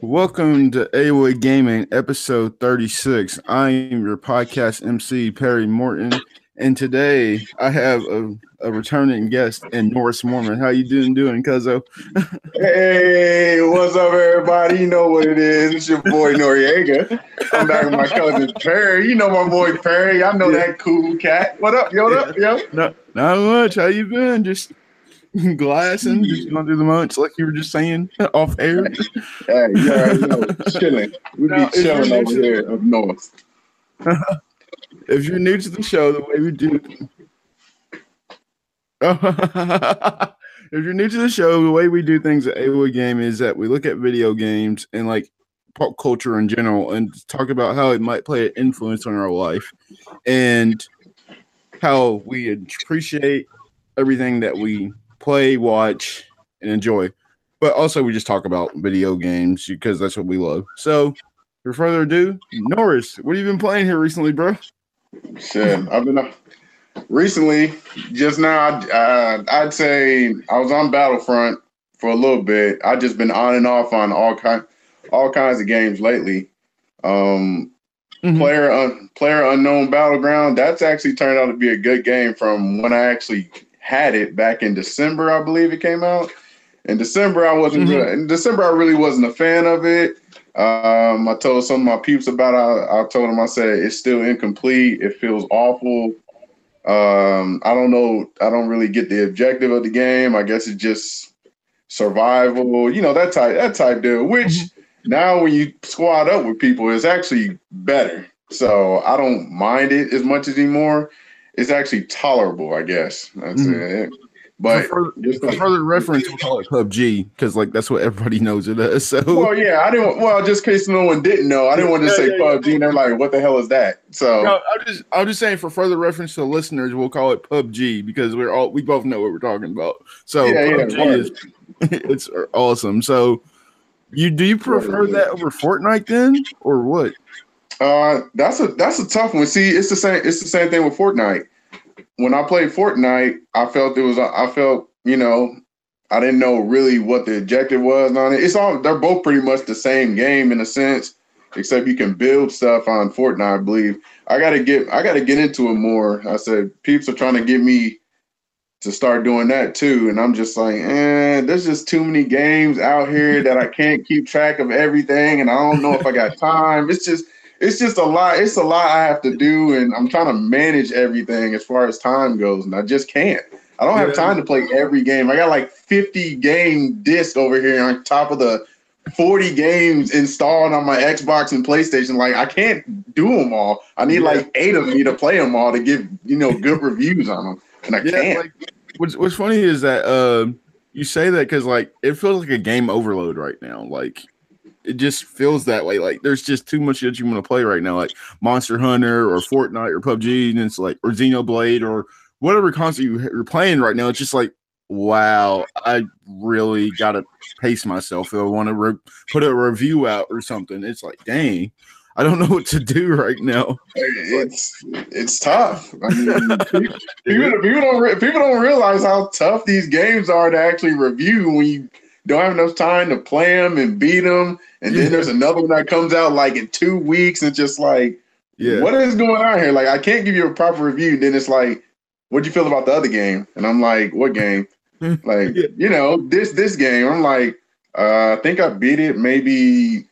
Welcome to AWA Gaming, episode 36. I am your podcast MC, Perry Morton, and today I have a, a returning guest in Norris Mormon. How you doing, doing, Cuzzo? Hey, what's up, everybody? You know what it is. It's your boy Noriega. I'm back with my cousin Perry. You know my boy Perry. I know that cool cat. What up, yo? What up, yo? No, not much. How you been? Just glassing, just going through the months, like you were just saying off air. Hey, you already know, chilling. We Now, be chilling over here up north. if you're new to the show, the way we do if you're new to the show, the way we do things at AWA Game is that we look at video games and like pop culture in general and talk about how it might play an influence on our life and how we appreciate everything that we play, watch, and enjoy. But also we just talk about video games because that's what we love. So for further ado, Norris, what have you been playing here recently, bro? Shit, I've been uh, recently. Just now, uh, I'd say I was on Battlefront for a little bit. I've just been on and off on all kind, all kinds of games lately. Um, Mhm. player un, player unknown battleground. That's actually turned out to be a good game from when I actually had it back in December. I believe it came out. In December, I wasn't. Mhm. really- in December, I really wasn't a fan of it. Um, I told some of my peeps about it. I, I told them I said it's still incomplete. It feels awful. Um, I don't know. I don't really get the objective of the game. I guess it's just survival. You know that type that type deal. Which now when you squad up with people, it's actually better. So I don't mind it as much anymore. It's actually tolerable, I guess. That's Mhm. it. But for, further, just for further reference, we'll call it PUBG because like that's what everybody knows it as. So well, yeah, I didn't. Well, just in case no one didn't know, I didn't want to Yeah, say yeah, yeah. And they're like, "What the hell is that?" So No, I'm just I'm just saying for further reference to listeners, we'll call it PUBG because we're all we both know what we're talking about. So PUBG is it's awesome. So you do you prefer that over Fortnite then, or what? Uh, that's a that's a tough one. See, it's the same. It's the same thing with Fortnite. When I played Fortnite, I felt it was. I felt you know, I didn't know really what the objective was on it. It's all. They're both pretty much the same game in a sense, except you can build stuff on Fortnite. I believe. I gotta get. I gotta get into it more. I said, peeps are trying to get me to start doing that too, and I'm just like, eh, there's just too many games out here that I can't keep track of everything, and I don't know if I got time. It's just it's just a lot. It's a lot I have to do, and I'm trying to manage everything as far as time goes, and I just can't. I don't Yeah. have time to play every game. I got like 50 game disc over here on top of the 40 games installed on my Xbox and PlayStation. Like I can't do them all. I need Yeah. like eight of me to play them all to give you know good reviews on them, and I Yeah, can't. like what's what's funny is that uh, you say that because like it feels like a game overload right now. Like it just feels that way. Like there's just too much that you want to play right now, like Monster Hunter or Fortnite or PUBG, and it's like or Xenoblade or whatever console you, you're playing right now. It's just like wow, I really gotta pace myself if I want to re- put a review out or something. It's like dang. I don't know what to do right now. It's it's tough. I mean, people, people don't re- people don't realize how tough these games are to actually review when you don't have enough time to play them and beat them. And Yeah. then there's another one that comes out like in two weeks, and just like, Yeah. what is going on here? Like, I can't give you a proper review. Then it's like, what'd you feel about the other game? And I'm like, what game? like, Yeah. you know, this this game. I'm like, uh, I think I beat it maybe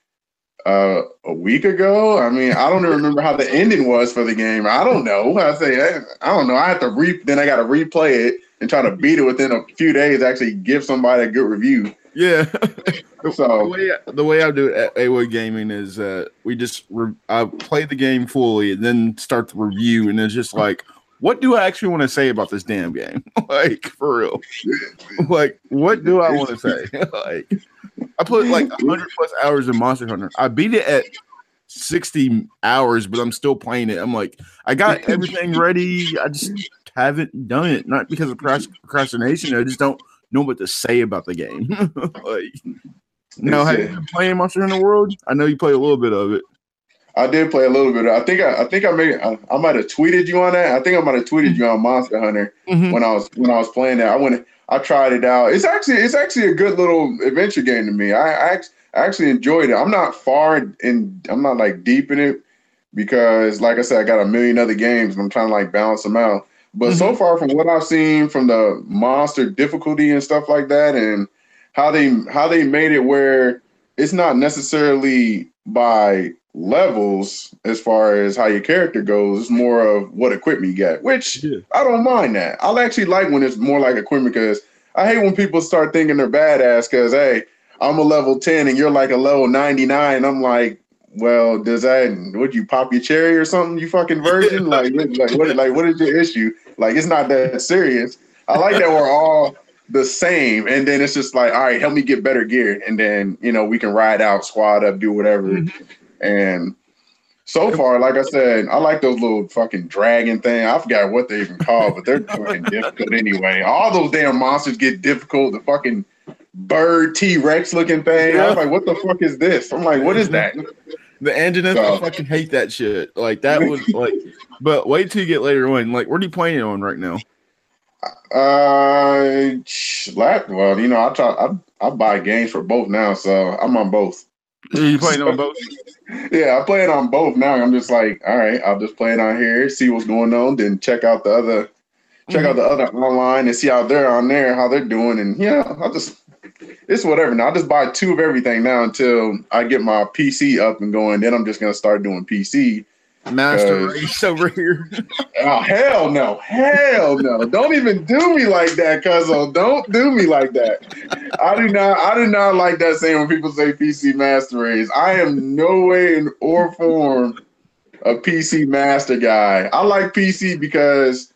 uh, a week ago. I mean, I don't even remember how the ending was for the game. I don't know. I say I, I don't know. I have to re then I got to replay it and try to beat it within a few days. Actually, give somebody a good review. Yeah. the, So- way, the way I do it at AWA Gaming is uh, we just re- I play the game fully and then start the review, and it's just like, what do I actually want to say about this damn game? like for real. like, what do I want to say? like, I put like hundred plus hours in Monster Hunter. I beat it at sixty hours, but I'm still playing it. I'm like, I got everything ready. I just haven't done it. Not because of procrastination. I just don't know what to say about the game. like, now, have you been playing Monster Hunter World? I know you play a little bit of it. I did play a little bit. I think I, I think I may I, I might have tweeted you on that. I think I might have tweeted you on Monster Hunter Mhm. when I was when I was playing that. I went I tried it out. It's actually it's actually a good little adventure game to me. I, I actually enjoyed it. I'm not far in. I'm not like deep in it because, like I said, I got a million other games and I'm trying to like balance them out. But mm-hmm. so far, from what I've seen from the monster difficulty and stuff like that, and how they how they made it where it's not necessarily by levels as far as how your character goes. It's more of what equipment you get, which yeah. I don't mind that. I actually like when it's more like equipment because I hate when people start thinking they're badass because hey, I'm a level 10 and you're like a level 99. I'm like, well, does that would you pop your cherry or something, you fucking virgin? like, like what like what is your issue? Like it's not that serious. I like that we're all the same. And then it's just like, all right, help me get better gear. And then, you know, we can ride out, squad up, do whatever. Mm-hmm. And so far, like I said, I like those little fucking dragon thing. I forgot what they even call, but they're fucking difficult anyway. All those damn monsters get difficult. The fucking bird T Rex looking thing. Yeah. I was like, what the fuck is this? I'm like, what is that? The engine so, I fucking hate that shit. Like that was like, but wait till you get later on. Like, what are you playing on right now? Uh, well, you know, I try. I I buy games for both now, so I'm on both. You playing on both? yeah, I play it on both now. I'm just like, all right, I'll just play it on here, see what's going on, then check out the other, check mm-hmm. out the other online and see how they're on there, how they're doing, and yeah, I'll just it's whatever. Now I just buy two of everything now until I get my PC up and going. Then I'm just gonna start doing PC. Master uh, race over here. oh hell no, hell no! Don't even do me like that, cuzzo. Don't do me like that. I do not. I do not like that saying when people say PC master race. I am no way in or form a PC master guy. I like PC because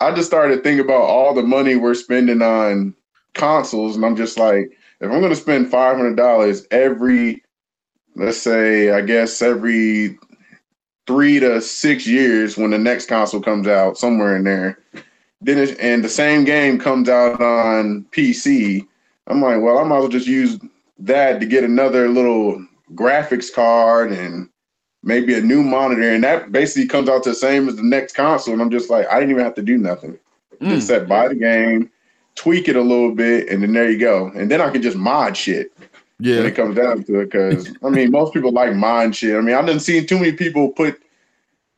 I just started thinking about all the money we're spending on consoles, and I'm just like, if I'm going to spend five hundred dollars every, let's say, I guess every three to six years when the next console comes out, somewhere in there, then it, and the same game comes out on PC, I'm like, well, I might as well just use that to get another little graphics card and maybe a new monitor, and that basically comes out the same as the next console. And I'm just like, I didn't even have to do nothing. Mm. Said buy the game, tweak it a little bit, and then there you go. And then I can just mod shit. Yeah. When it comes down to it, because I mean, most people like mod shit. I mean, I didn't see too many people put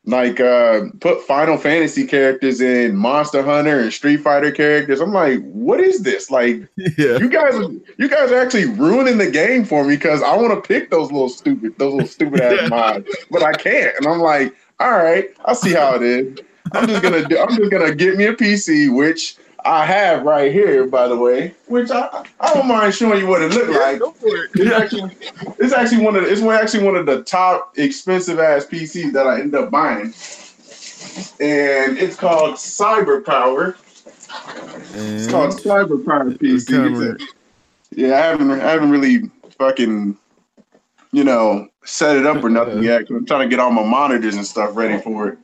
like uh put Final Fantasy characters in Monster Hunter and Street Fighter characters. I'm like, what is this? Like, yeah. you guys, you guys are actually ruining the game for me because I want to pick those little stupid, those little stupid ass mods, but I can't. And I'm like, all right, I'll see how it is. I'm just gonna do. I'm just gonna get me a PC, which I have right here, by the way, which I, I don't mind showing you what it looked like. It's actually it's actually one of the, it's actually one of the top expensive ass PCs that I ended up buying, and it's called Cyber Power. It's mm-hmm. called Cyber Power PC. Yeah, I haven't I haven't really fucking you know set it up or nothing yet. I'm trying to get all my monitors and stuff ready for it.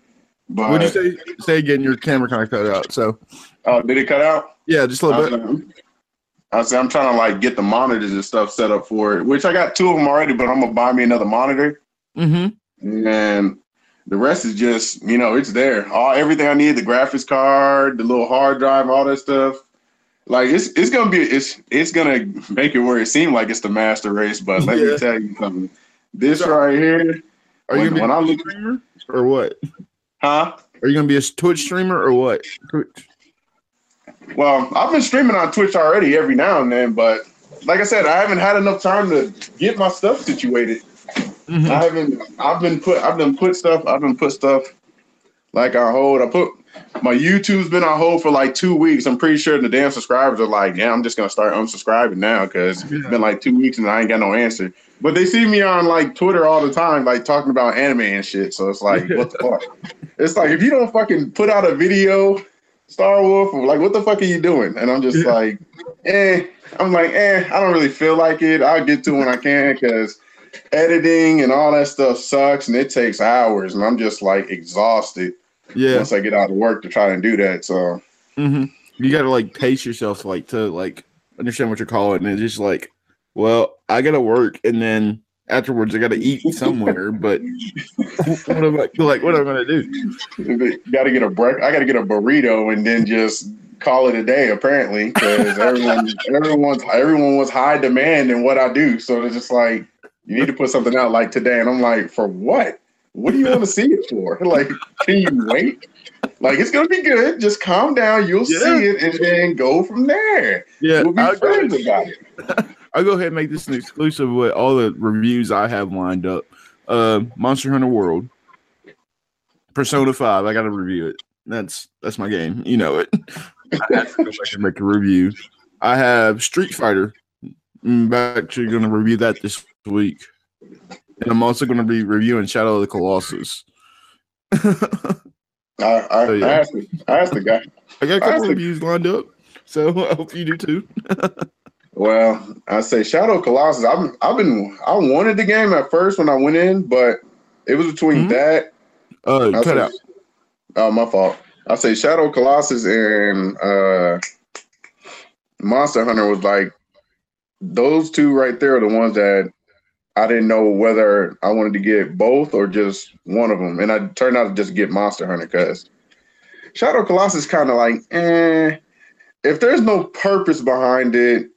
But would you say say again? Your camera kind of cut out. So Oh, did it cut out? Yeah, just a little bit. I say I'm trying to like get the monitors and stuff set up for it, which I got two of them already, but I'm gonna buy me another monitor. Mm-hmm. And the rest is just, you know, it's there. All everything I need, the graphics card, the little hard drive, all that stuff. Like it's it's gonna be it's it's gonna make it where it seems like it's the master race, but let yeah. me tell you something. This right here, are when, you when I look streamer or what? Huh? Are you gonna be a Twitch streamer or what? Twitch. Well, I've been streaming on Twitch already every now and then, but like I said, I haven't had enough time to get my stuff situated. Mm-hmm. I haven't. I've been put. I've been put stuff. I've been put stuff like on hold. I put my YouTube's been on hold for like two weeks. I'm pretty sure the damn subscribers are like, yeah, I'm just gonna start unsubscribing now because yeah. it's been like two weeks and I ain't got no answer. But they see me on like Twitter all the time, like talking about anime and shit. So it's like, what the fuck? It's like if you don't fucking put out a video Star Wolf, like, what the fuck are you doing? And I'm just yeah. like, eh. I'm like, eh, I don't really feel like it. I'll get to when I can because editing and all that stuff sucks and it takes hours. And I'm just like exhausted. Yeah. Once I get out of work to try and do that. So mm-hmm. you got to like pace yourself, like to like understand what you're calling. And it's just like, well, I got to work and then afterwards I got to eat somewhere. but what am I like? What am I gonna do? Got to get a break. I got to get a burrito and then just call it a day apparently because everyone everyone's everyone was high demand in what I do. So it's just like you need to put something out like today, and I'm like, for what? What do you want to see it for? Like, can you wait? Like it's gonna be good. Just calm down. You'll yeah. see it, and then go from there. Yeah, we'll be I'll friends go, about it. I'll go ahead and make this an exclusive with all the reviews I have lined up. Uh, Monster Hunter World, Persona Five. I got to review it. That's that's my game. You know it. I have to go back and make a review. I have Street Fighter. I'm actually going to review that this week, and I'm also going to be reviewing Shadow of the Colossus. I, I, so, yeah. I, asked the, I asked the guy. I got a couple reviews the, lined up, so I hope you do too. well, I say Shadow Colossus. I've I've been I wanted the game at first when I went in, but it was between mm-hmm. that. Uh, cut say, out. Oh, my fault. I say Shadow Colossus and uh, Monster Hunter was like those two right there are the ones that I didn't know whether I wanted to get both or just one of them, and I turned out to just get Monster Hunter because Shadow Colossus kind of like, eh. If there's no purpose behind it,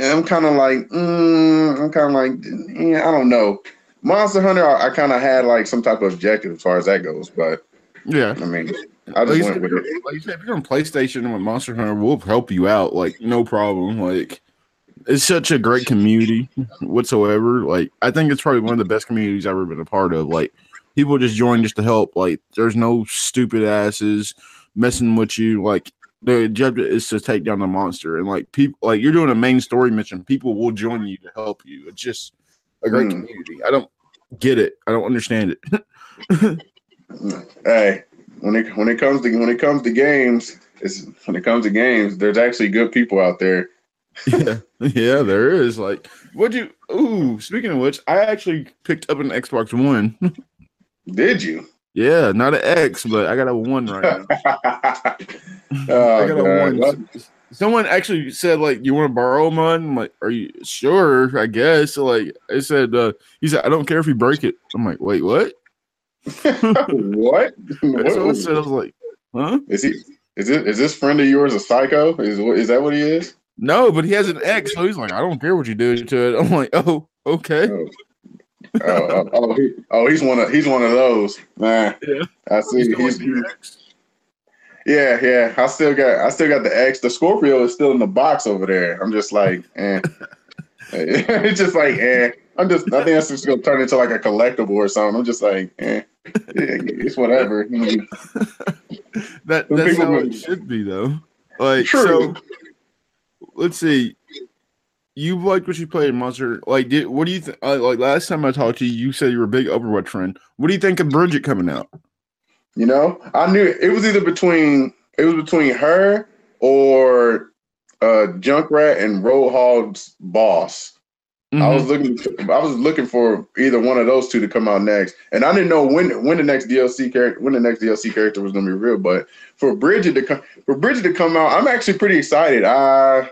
I'm kind of like, mm, I'm kind of like, yeah, I don't know. Monster Hunter, I, I kind of had like some type of objective as far as that goes, but yeah, I mean, I just like went with it. Like you said, if you're on PlayStation with Monster Hunter, we'll help you out, like no problem. Like it's such a great community whatsoever. Like I think it's probably one of the best communities I've ever been a part of. Like people just join just to help. Like there's no stupid asses messing with you. Like the objective is to take down the monster, and like people, like you're doing a main story mission. People will join you to help you. It's just a great mm. community. I don't get it. I don't understand it. hey, when it when it comes to when it comes to games, it's when it comes to games, there's actually good people out there yeah, yeah, there is. Like, what you? Ooh, speaking of which, I actually picked up an Xbox One. Did you? Yeah, not an X, but I got a one right now. oh, I got a one. Someone actually said, like, you want to borrow mine? I'm like, are you sure? I guess. So, like, I said, uh, he said, I don't care if you break it. I'm like, wait, what? what? So I said, I was like, huh? Is he? Is it? Is this friend of yours a psycho? Is is that what he is? No, but he has an ex, so he's like, I don't care what you do to it. I'm like, oh, okay. Oh, oh, oh, oh, he, oh he's one of he's one of those. Man, yeah. I see. He's, he's yeah, yeah. I still got I still got the X. The Scorpio is still in the box over there. I'm just like, eh. it's just like, eh. I'm just I think that's just gonna turn into like a collectible or something. I'm just like, eh. It's whatever. that that's how it should be though. Like True. so let's see. You liked what you played Monster. Like, did what do you think? Uh, like last time I talked to you, you said you were a big Overwatch friend. What do you think of Brigitte coming out? You know, I knew it was either between it was between her or uh Junkrat and Roadhog's boss. Mm-hmm. I was looking. I was looking for either one of those two to come out next, and I didn't know when when the next DLC character when the next DLC character was going to be real. But for Brigitte to come for Brigitte to come out, I'm actually pretty excited. I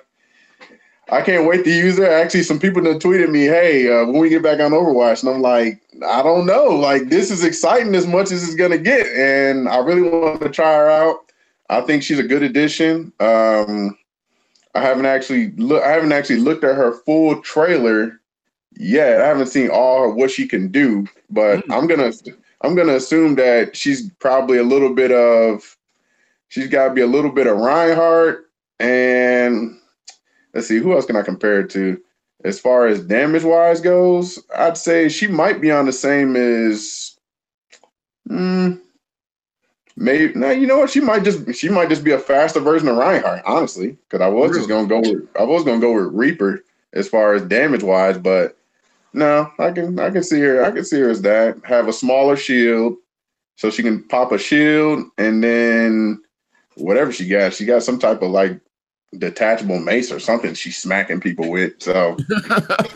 I can't wait to use it. Actually, some people have tweeted me, "Hey, uh, when we get back on Overwatch," and I'm like, I don't know. Like, this is exciting as much as it's gonna get, and I really want to try her out. I think she's a good addition. Um, I haven't actually look. I haven't actually looked at her full trailer yet. I haven't seen all what she can do, but mm. I'm gonna I'm gonna assume that she's probably a little bit of. She's got to be a little bit of Reinhardt and let's see, who else can I compare it to? As far as damage wise goes, I'd say she might be on the same as mm, maybe no, you know what? She might just she might just be a faster version of Reinhardt, honestly. Because I was really? just gonna go with I was gonna go with Reaper as far as damage wise, but no, I can I can see her I can see her as that. Have a smaller shield, so she can pop a shield and then whatever she got, she got some type of like detachable mace or something she's smacking people with. So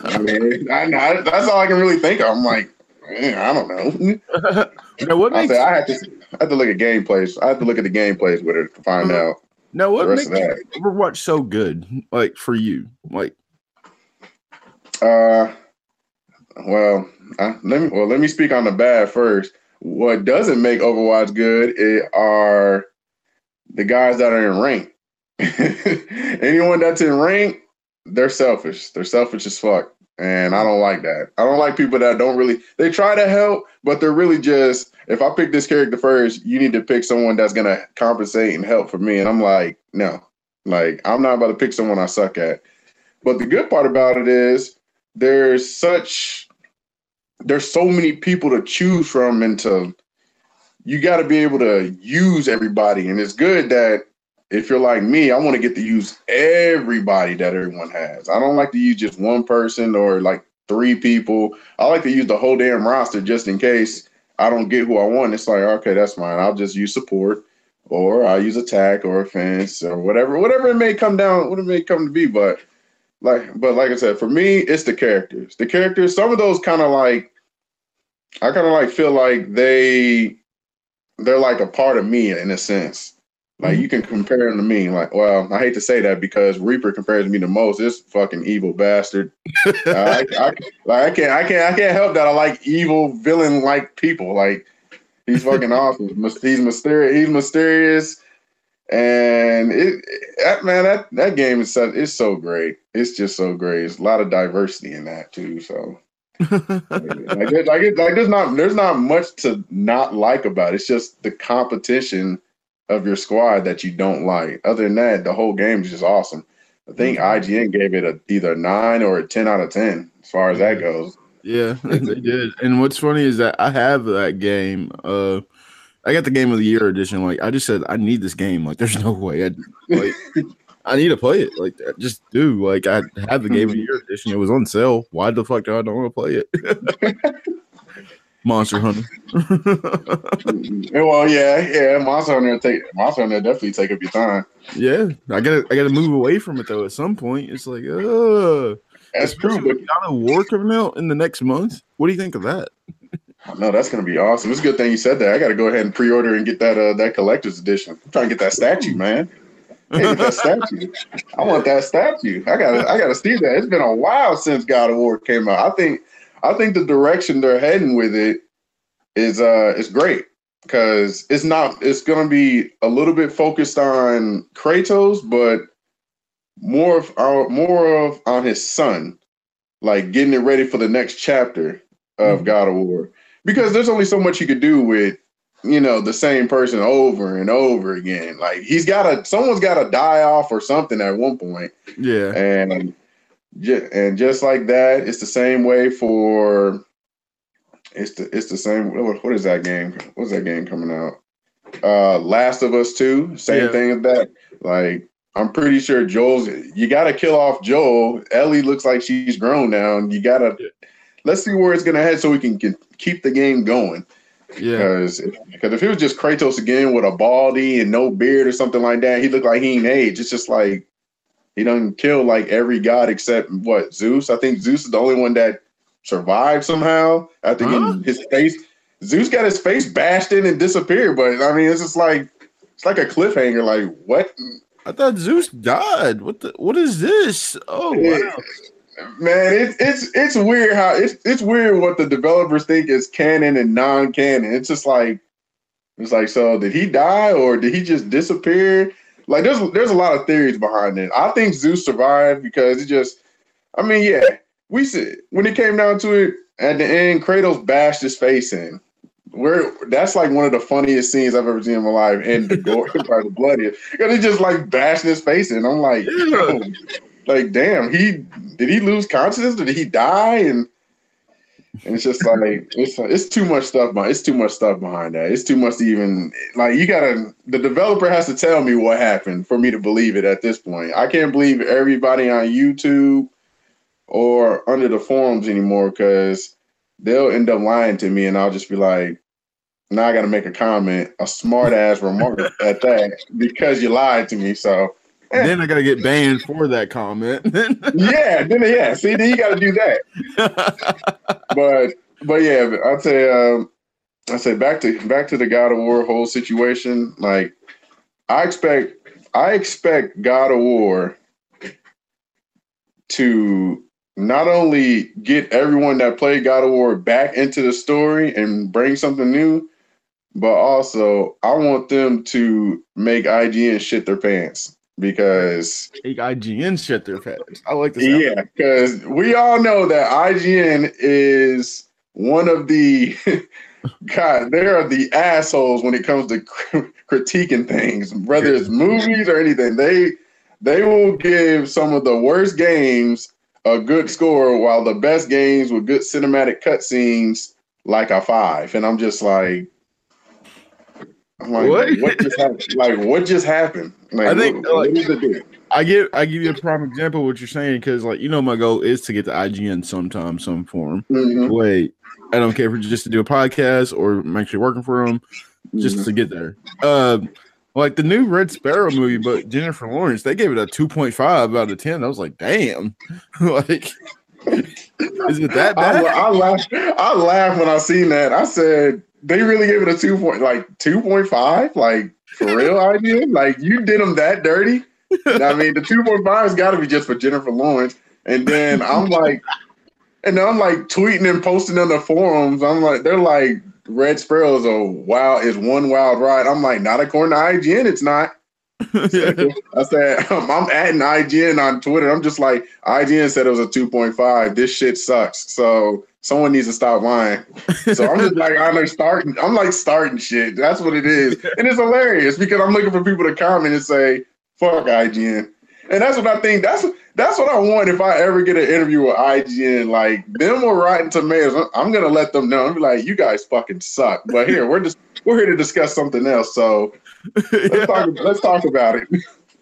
I mean, I, I, that's all I can really think of. I'm like, man, I don't know. now, what I makes I had to I had to look at gameplays. I have to look at the gameplays with her to find uh-huh. out. Now, what makes Overwatch so good? Like for you, like uh, well, I, let me well let me speak on the bad first. What doesn't make Overwatch good it are the guys that are in rank. Anyone that's in rank, they're selfish. They're selfish as fuck. And I don't like that. I don't like people that don't really they try to help, but they're really just if I pick this character first, you need to pick someone that's gonna compensate and help for me. And I'm like, no. Like I'm not about to pick someone I suck at. But the good part about it is there's such there's so many people to choose from and to you got to be able to use everybody and it's good that if you're like me, I want to get to use everybody that everyone has. I don't like to use just one person or like three people. I like to use the whole damn roster just in case I don't get who I want. It's like, okay, that's fine. I'll just use support or I'll use attack or offense or whatever, whatever it may come down, what it may come to be. But like, but like I said, for me, it's the characters. The characters, some of those kind of like, I kind of like feel like they, they're like a part of me in a sense like mm-hmm. you can compare him to me. Like, well, I hate to say that because Reaper compares me the most. This fucking evil bastard. uh, I, I, like, I can't, I can't, I can't help that. I like evil villain like people. Like he's fucking awesome. He's mysterious. He's mysterious, and it, that man, that that game is so, it's so great. It's just so great. It's a lot of diversity in that too. So. like, like, like, like there's not there's not much to not like about it. It's just the competition of your squad that you don't like. Other than that, the whole game is just awesome. I think mm-hmm. IGN gave it a either nine or a ten out of ten as far as that goes. Yeah, they did. And what's funny is that I have that game. Uh, I got the game of the year edition. Like I just said, I need this game. Like there's no way. I like. I need to play it. Like I just do. Like I have the game of the year edition. It was on sale. Why the fuck do I don't want to play it? Monster Hunter. well, yeah, yeah, Monster Hunter take Monster Hunter definitely take up your time. Yeah, I gotta I gotta move away from it though. At some point, it's like, uh that's true. But God of War coming out in the next month. What do you think of that? No, that's gonna be awesome. It's a good thing you said that. I gotta go ahead and pre-order and get that uh that collector's edition. I'm trying to get that statue, man. Hey, that statue. I want that statue. I gotta I gotta see that. It's been a while since God of War came out. I think I think the direction they're heading with it is uh is great because it's not it's gonna be a little bit focused on Kratos, but more of our uh, more of on his son, like getting it ready for the next chapter of mm-hmm. God of War. Because there's only so much you could do with you know the same person over and over again. Like he's got to someone's got to die off or something at one point. Yeah, and and just like that, it's the same way for it's the it's the same. What, what is that game? What's that game coming out? Uh, Last of Us Two. Same yeah. thing as that. Like I'm pretty sure Joel's. You got to kill off Joel. Ellie looks like she's grown now, and you got to. Let's see where it's gonna head so we can, can keep the game going. Yeah. Because because if it was just Kratos again with a baldy and no beard or something like that, he looked like he ain't age. It's just like he doesn't kill like every god except what Zeus. I think Zeus is the only one that survived somehow after huh? his face. Zeus got his face bashed in and disappeared. But I mean, it's just like it's like a cliffhanger. Like what? I thought Zeus died. What the? What is this? Oh wow. Man, it's it's it's weird how it's it's weird what the developers think is canon and non-canon. It's just like it's like so did he die or did he just disappear? Like there's there's a lot of theories behind it. I think Zeus survived because it just I mean, yeah, we said when it came down to it, at the end, Kratos bashed his face in. Where that's like one of the funniest scenes I've ever seen in my life, and the gore, probably the bloodiest. Because he just like bashed his face in. I'm like, yeah. like, damn, he did he lose consciousness? Did he die? And and it's just like it's it's too much stuff. Behind, it's too much stuff behind that. It's too much to even like. You gotta. The developer has to tell me what happened for me to believe it. At this point, I can't believe everybody on YouTube or under the forums anymore because they'll end up lying to me, and I'll just be like, now I got to make a comment, a smart ass remark at that because you lied to me. So. Then I got to get banned for that comment. yeah, then yeah. See, then you got to do that. but but yeah, I'd say um, I say back to back to the God of War whole situation. Like I expect I expect God of War to not only get everyone that played God of War back into the story and bring something new, but also I want them to make IGN shit their pants because IGN shit their pants. I like this. yeah, because we all know that IGN is one of the God, they are the assholes when it comes to critiquing things, whether it's movies or anything. They they will give some of the worst games a good score, while the best games with good cinematic cutscenes like a five. And I'm just like, I'm like, what? what just happened? Like, what just happened? Like, I think what, like, what I give I give you a prime example of what you're saying because like you know my goal is to get to IGN sometime, some form. Mm-hmm. Wait, I don't care if it's just to do a podcast or I'm actually working for them, just mm-hmm. to get there. Uh, like the new Red Sparrow movie, but Jennifer Lawrence, they gave it a 2.5 out of 10. I was like, damn. like, is it that bad? I, I laughed. I laughed when I seen that. I said, they really gave it a two point, like 2.5? Like, for real, idea? Like, you did them that dirty? I mean, the 2.5 has got to be just for Jennifer Lawrence. And then I'm like, and I'm like tweeting and posting on the forums. I'm like, they're like, Red Sparrow is a wild is one wild ride. I'm like, not according to IGN, it's not. I said, I'm adding IGN on Twitter. I'm just like, IGN said it was a 2.5. This shit sucks. So someone needs to stop lying. So I'm just like, I'm like starting, I'm like starting shit. That's what it is. And it's hilarious because I'm looking for people to comment and say, fuck IGN. And that's what I think. That's that's what I want if I ever get an interview with IGN. Like them or Rotten Tomatoes, I'm gonna let them know. I'm like, you guys fucking suck. But here, we're just we're here to discuss something else. So let's yeah. talk. Let's talk about it.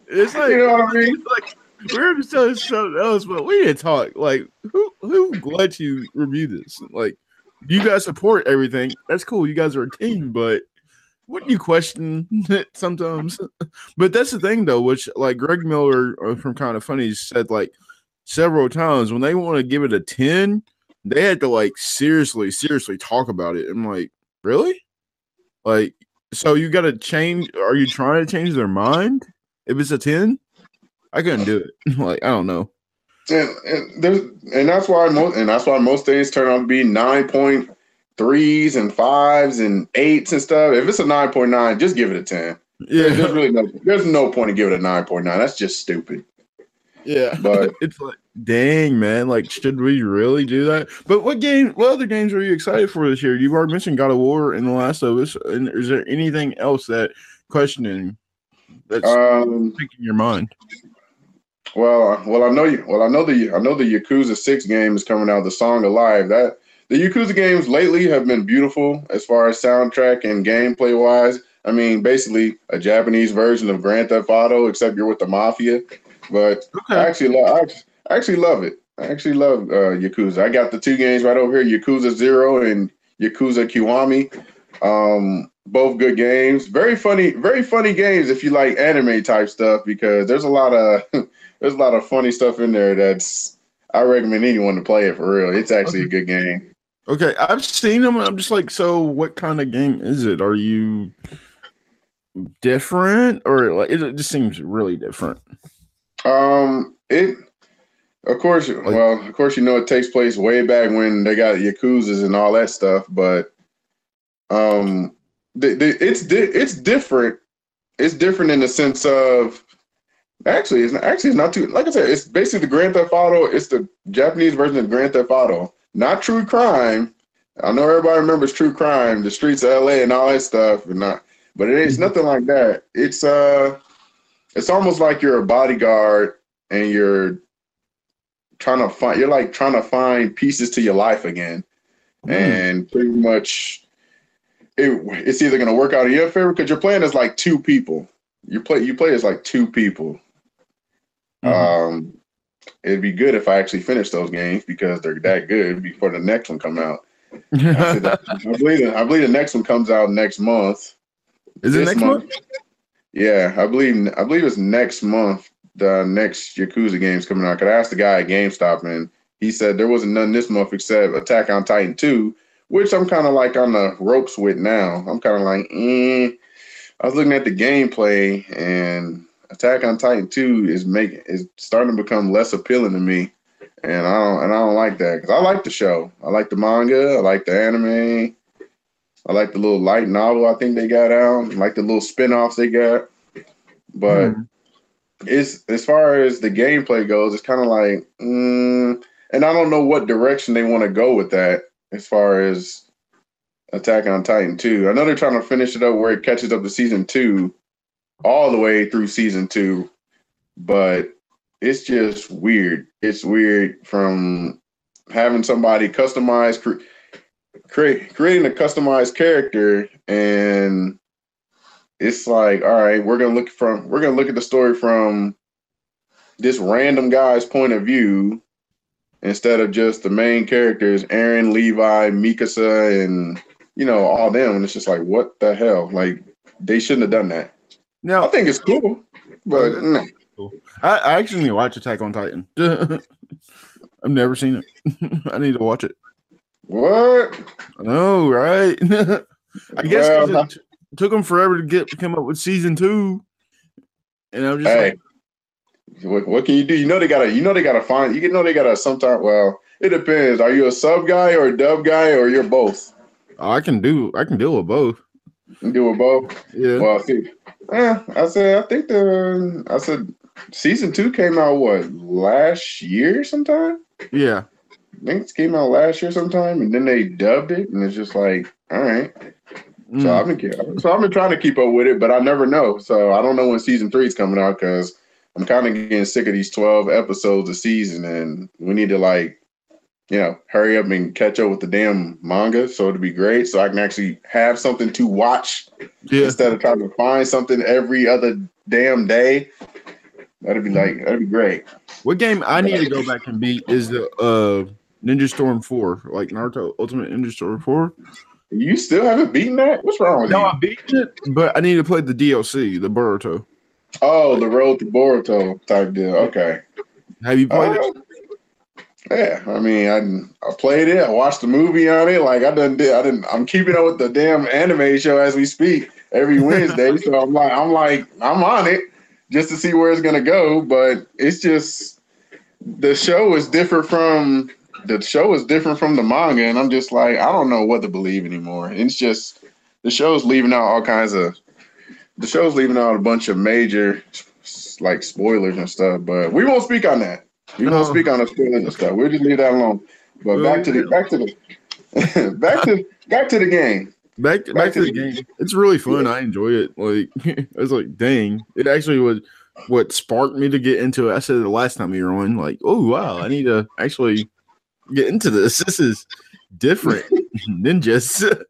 It's like you know what I mean. Like we're just telling something else, but we didn't talk. Like who who let you review this? Like you guys support everything. That's cool. You guys are a team, but wouldn't you question it sometimes? but that's the thing, though, which like Greg Miller uh, from Kind of Funny said like several times when they want to give it a 10, they had to like seriously, seriously talk about it. I'm like, really? Like, so you got to change? Are you trying to change their mind if it's a 10? I couldn't do it. like, I don't know. And, and there's and that's why most and that's why most things turn out to be nine point threes and fives and eights and stuff. If it's a nine point nine, just give it a ten. Yeah, there's really no there's no point in giving it a nine point nine. That's just stupid. Yeah, but it's like, dang man, like should we really do that? But what game? What other games are you excited for this year? You've already mentioned God of War and The Last of Us. And is there anything else that questioning that's um, in your mind? Well, well, I know you. Well, I know the I know the Yakuza Six game is coming out. The Song of Life that the Yakuza games lately have been beautiful as far as soundtrack and gameplay wise. I mean, basically a Japanese version of Grand Theft Auto, except you're with the mafia. But okay. I actually love, I actually love it. I actually love uh, Yakuza. I got the two games right over here: Yakuza Zero and Yakuza Kiwami. Um, both good games. Very funny, very funny games if you like anime type stuff because there's a lot of there's a lot of funny stuff in there. That's I recommend anyone to play it for real. It's actually okay. a good game. Okay, I've seen them. I'm just like, so what kind of game is it? Are you different, or like it just seems really different? Um, it. Of course, like, well, of course, you know it takes place way back when they got yakuza's and all that stuff, but um, the, the, it's di- it's different. It's different in the sense of actually, it's not, actually it's not too. Like I said, it's basically the Grand Theft Auto. It's the Japanese version of Grand Theft Auto not true crime. I know everybody remembers true crime, the streets of LA and all that stuff, and not, but it is mm-hmm. nothing like that. It's uh, it's almost like you're a bodyguard and you're trying to find. You're like trying to find pieces to your life again, mm. and pretty much, it, it's either going to work out in your favor because you're playing as like two people. You play you play as like two people. Mm-hmm. Um, it'd be good if I actually finish those games because they're that good before the next one come out. I, believe the, I believe the next one comes out next month. Is it next month? month? Yeah, I believe I believe it's next month. The next Yakuza game's coming out. Cause I asked the guy at GameStop and he said there wasn't none this month except Attack on Titan 2, which I'm kind of like on the ropes with now. I'm kind of like, eh. I was looking at the gameplay and Attack on Titan 2 is making is starting to become less appealing to me. And I don't and I don't like that because I like the show. I like the manga. I like the anime. I like the little light novel I think they got out. I like the little spin-offs they got. But Hmm. it's as far as the gameplay goes, it's kind of like, mm, and I don't know what direction they want to go with that as far as Attack on Titan 2. I know they're trying to finish it up where it catches up to season two, all the way through season two, but it's just weird. It's weird from having somebody customize, cre- create, creating a customized character and it's like, all right, we're gonna look from we're gonna look at the story from this random guy's point of view instead of just the main characters, Eren, Levi, Mikasa, and you know, all them. And it's just like, what the hell? Like they shouldn't have done that. No, I think it's cool, but. I, I actually need to watch Attack on Titan. I've never seen it. I need to watch it. what? I know, right? I guess Well, it took them forever to get come up with season two, and I'm just Hey, like, what, what can you do? You know they gotta. You know they gotta find. You know they gotta. Sometime. Well, it depends. Are you a sub guy or a dub guy or you're both? oh, I can do, I can deal with both. You do it both. Yeah, Well, see, eh, I said I think the I said season two came out what last year sometime. yeah. I think it came out last year sometime, and then they dubbed it, and it's just like, all right. Mm. So I've been so I've been trying to keep up with it, but I never know. So I don't know when season three is coming out because I'm kind of getting sick of these twelve episodes a season, and we need to like, you know, hurry up and catch up with the damn manga. So it'd be great, so I can actually have something to watch yeah. instead of trying to find something every other damn day. That'd be like that'd be great. What game I need to go back and beat is the uh Ninja Storm Four, like Naruto Ultimate Ninja Storm Four. You still haven't beaten that? What's wrong with No, you? I beat it, but I need to play the DLC, the Boruto. Oh, the road to Boruto type deal. Okay. Have you played it? Uh, yeah, I mean, I I played it. I watched the movie on it. Like I done did. I didn't. I'm keeping up with the damn anime show as we speak every Wednesday. so I'm like, I'm like, I'm on it just to see where it's gonna go. But it's just the show is different from the show is different from the manga, and I'm just like, I don't know what to believe anymore. It's just the show's leaving out all kinds of. The show's leaving out a bunch of major like spoilers and stuff, but we won't speak on that. We No. won't speak on the spoilers and stuff. We'll just leave that alone. But Well, back to the back to the back to back to the game. Back back, to the game. It's really fun. I enjoy it. Like I was like, dang. It actually was what sparked me to get into it. I said the last time you were on, like, oh wow, I need to actually get into this. This is different. Ninjas.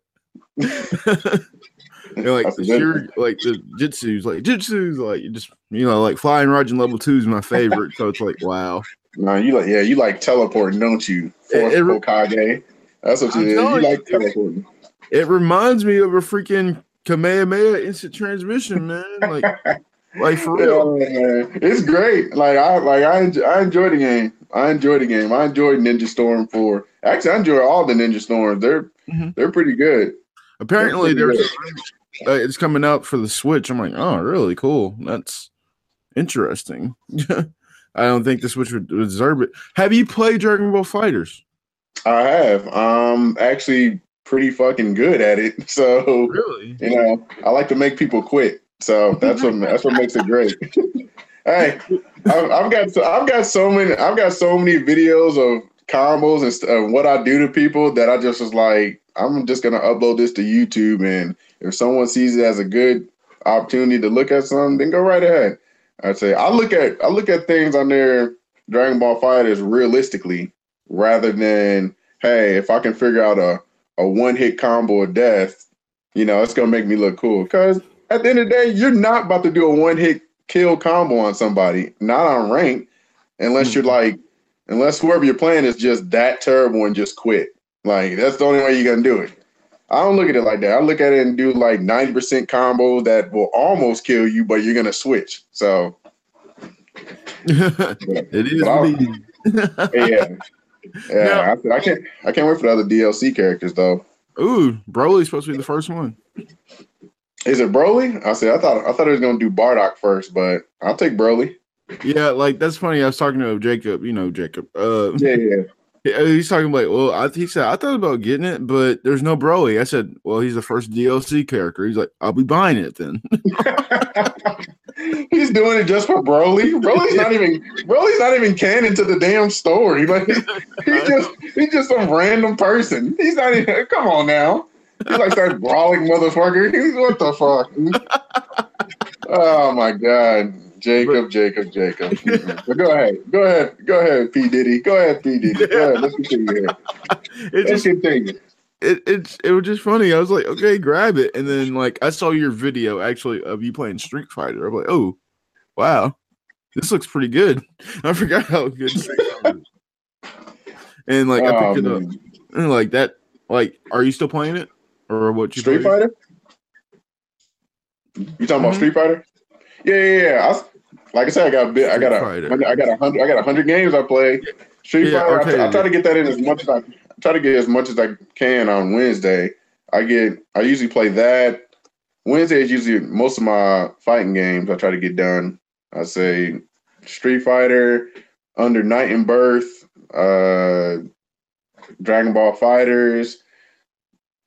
Like That's the like the jitsu's like jitsu's like you just you know like flying Raijin level two is my favorite. so it's like wow. No, you like yeah, you like teleporting, don't you? Fourth It- it- Hokage. That's what you do. You like teleporting. It reminds me of a freaking Kamehameha instant transmission, man. Like like for real. Yeah. It's great. Like I like I enjoy, I enjoy the game. I enjoy the game. I enjoyed Ninja Storm 4. Actually, I enjoy all the Ninja Storms. They're Mhm. they're pretty good. Apparently, That's there's pretty uh, it's coming out for the Switch. I'm like, oh, really cool. That's interesting. I don't think the Switch would deserve it. Have you played Dragon Ball Fighters? I have. Um actually pretty fucking good at it. So Really? you know, I like to make people quit. So that's what that's what makes it great. hey, I've, I've got so, I've got so many I've got so many videos of combos and st- of what I do to people that I just was like, I'm just gonna upload this to YouTube, and if someone sees it as a good opportunity to look at something, then go right ahead. I'd say I look at I look at things on there, Dragon Ball Fighters realistically, rather than hey, if I can figure out a a one hit combo of death, you know, it's gonna make me look cool. Cause at the end of the day, you're not about to do a one hit kill combo on somebody, not on rank, unless hmm. you're like, unless whoever you're playing is just that terrible and just quit. Like that's the only way you're gonna do it. I don't look at it like that. I look at it and do like 90% combo that will almost kill you, but you're gonna switch. So it is yeah. Yeah, I, I can't. I can't wait for the other DLC characters though. Ooh, Broly's supposed to be the first one. Is it Broly? I said I thought I thought it was gonna do Bardock first, but I'll take Broly. Yeah, like that's funny. I was talking to Jacob. You know Jacob. Uh, Yeah, yeah. He's talking like, well, I, he said I thought about getting it, but there's no Broly. I said, well, he's the first DLC character. He's like, I'll be buying it then. he's doing it just for Broly. Broly's not even Broly's not even canon to the damn story. Like he's just he's just some random person. He's not even. Come on now. He's like that brawling motherfucker. He's what the fuck? oh my god. Jacob, Jacob, Jacob. but go ahead, go ahead, go ahead, P Diddy, go ahead, P Diddy. Go ahead. Let's continue here. It Let's just, continue. It it's it was just funny. I was like, okay, grab it, and then like I saw your video actually of you playing Street Fighter. I'm like, oh, wow, this looks pretty good. I forgot how good. and like I picked oh, it up, and like that. Like, are you still playing it, or what? You Street Fighter? You talking mm-hmm. about Street Fighter? Yeah, yeah, yeah. Like I said, I got a bit. I got a. I got a hundred. I got a hundred games I play. Street yeah, Fighter. Okay. I, I, try to get that in as much as I, I try to get as much as I can on Wednesday. I get. I usually play that. Wednesday is usually most of my fighting games. I try to get done. I say Street Fighter, Under Night In-Birth, uh, Dragon Ball FighterZ,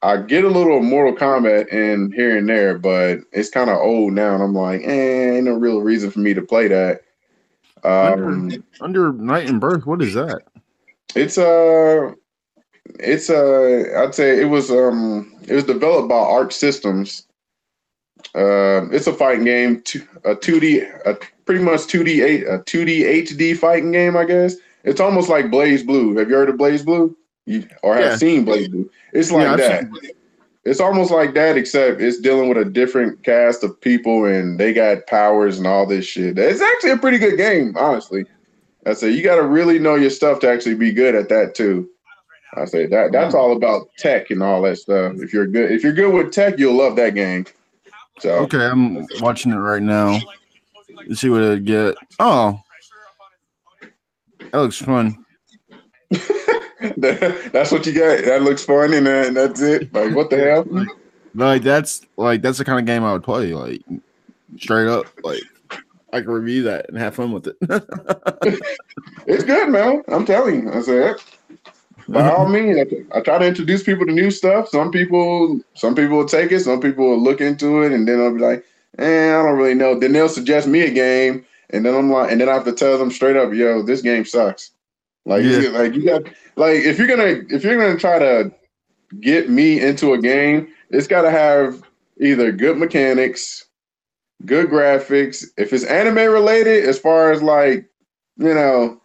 I get a little Mortal Kombat in here and there, but it's kind of old now, and I'm like, eh, ain't no real reason for me to play that. Um, under, under Night In-Birth, what is that? It's a, uh, it's a, uh, I'd say it was um, it was developed by Arc Systems. Uh, it's a fighting game, a two D, a pretty much two D eight, a two D HD fighting game, I guess. It's almost like BlazBlue. Have you heard of BlazBlue? You, or have yeah. seen BlazBlue? It's like yeah, that. It's almost like that, except it's dealing with a different cast of people and they got powers and all this shit. It's actually a pretty good game, honestly. I say you got to really know your stuff to actually be good at that too. I say that that's all about tech and all that stuff. If you're good, if you're good with tech, you'll love that game. So okay, I'm watching it right now. Let's see what I get. Oh, that looks fun. that's what you got. That looks fun, and, and that's it. Like, what the hell? Like, like, that's like that's the kind of game I would play. Like straight up, like I can review that and have fun with it. it's good, man. I'm telling you. I said, by all means, I, I, try to introduce people to new stuff. Some people, some people will take it. Some people will look into it, and then I'll be like, "Eh, I don't really know." Then they'll suggest me a game, and then I'm like, and then I have to tell them straight up, "Yo, this game sucks." Like, yeah. like you got like if you're gonna if you're gonna try to get me into a game, it's got to have either good mechanics, good graphics. If it's anime related, as far as like you know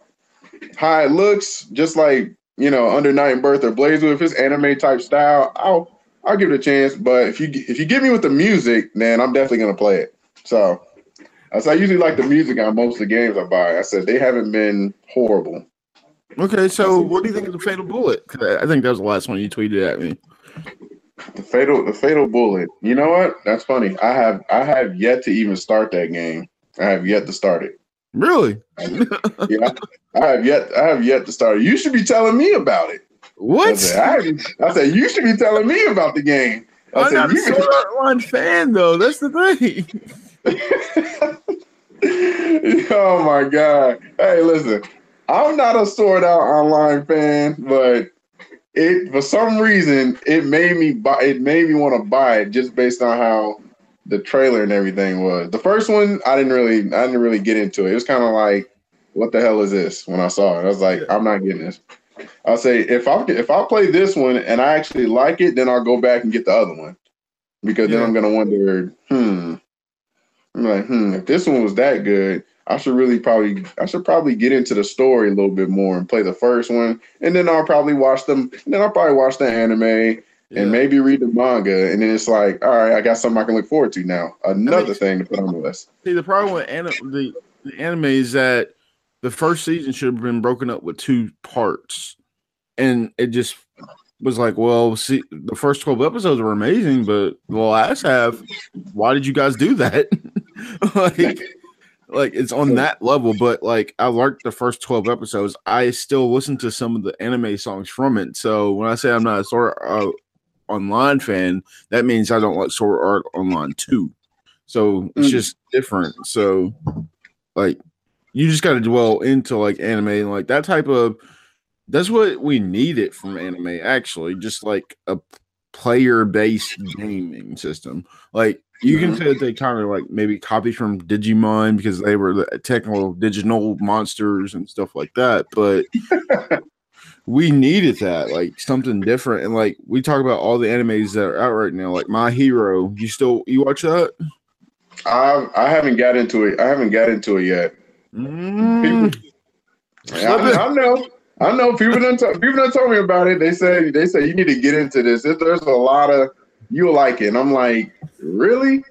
how it looks, just like you know Under Night In-Birth or BlazBlue, if it's anime type style, I'll I'll give it a chance. But if you if you get me with the music, then I'm definitely gonna play it. So. I usually like the music on most of the games I buy. I said they haven't been horrible. Okay, so what do you think of the fatal bullet? I think that was the last one you tweeted at me. The fatal, the fatal bullet. You know what? That's funny. I have, I have yet to even start that game. I have yet to start it. Really? yeah, I have yet. I have yet to start it. You should be telling me about it. What? I said, I, I said you should be telling me about the game. I I'm not a Sword Art fan though. That's the thing. oh my god! Hey, listen. I'm not a Sword Art Online fan, but it for some reason it made me buy it made me want to buy it just based on how the trailer and everything was. The first one I didn't really I didn't really get into it. It was kind of like, what the hell is this? When I saw it, I was like, I'm not getting this. I'll say if I if I play this one and I actually like it, then I'll go back and get the other one because yeah. then I'm gonna wonder, hmm. I'm like, hmm, if this one was that good, I should really probably I should probably get into the story a little bit more and play the first one, and then I'll probably watch them. And then I'll probably watch the anime and yeah. maybe read the manga, and then it's like, all right, I got something I can look forward to now. Another I mean, thing to put on the list. See, the problem with anim- the, the anime is that the first season should have been broken up with two parts, and it just was like, well, see, the first twelve episodes were amazing, but the last half, why did you guys do that? like like it's on that level but like i liked the first 12 episodes. I still listen to some of the anime songs from it. So when i say i'm not a sword art online fan that means i don't like sword art online too. So it's mm. just different. So like you just got to dwell into like anime and like that type of That's what we needed from anime, actually, just like a player based gaming system. Like you can say that they kind of like maybe copied from Digimon because they were the technical digital monsters and stuff like that, but we needed that, like something different. And like we talk about all the animes that are out right now, like My Hero. You still you watch that? I I haven't got into it. I haven't got into it yet. Mm. I, I know. I know. People done t- people done told me about it. They say they say you need to get into this. If There's a lot of you'll like it. And I'm like, really?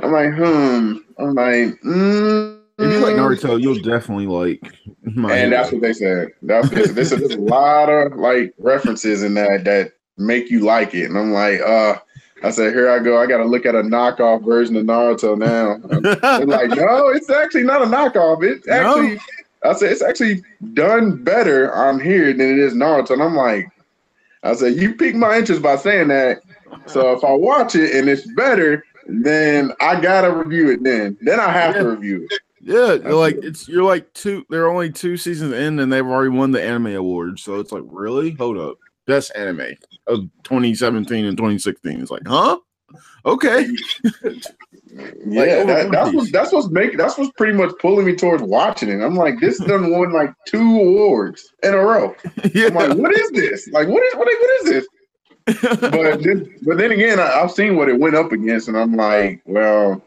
I'm like, hmm. I'm like, mm. If you like Naruto, you'll definitely like My and that's what they said. That's this, this is a lot of like references in that that make you like it. And I'm like, uh, I said, here I go. I got to look at a knockoff version of Naruto now. They're like, no, it's actually not a knockoff. It's No? actually, I said, it's actually done better on here than it is Naruto. And I'm like, I said, you piqued my interest by saying that. So if I watch it and it's better, then I gotta review it. Then, then I have to review it. Yeah, you're like it's you're like two. They're only two seasons in, and they've already won the anime award. So it's like, really? Hold up, best anime of 2017 and 2016. It's like, huh? Okay. Yeah, that, that's what that's what's making that's what's pretty much pulling me towards watching it. I'm like, this done won like two awards in a row. yeah. I'm like, what is this? Like, what is what, is- what is this? But then, but then again, I, I've seen what it went up against, and I'm like, well,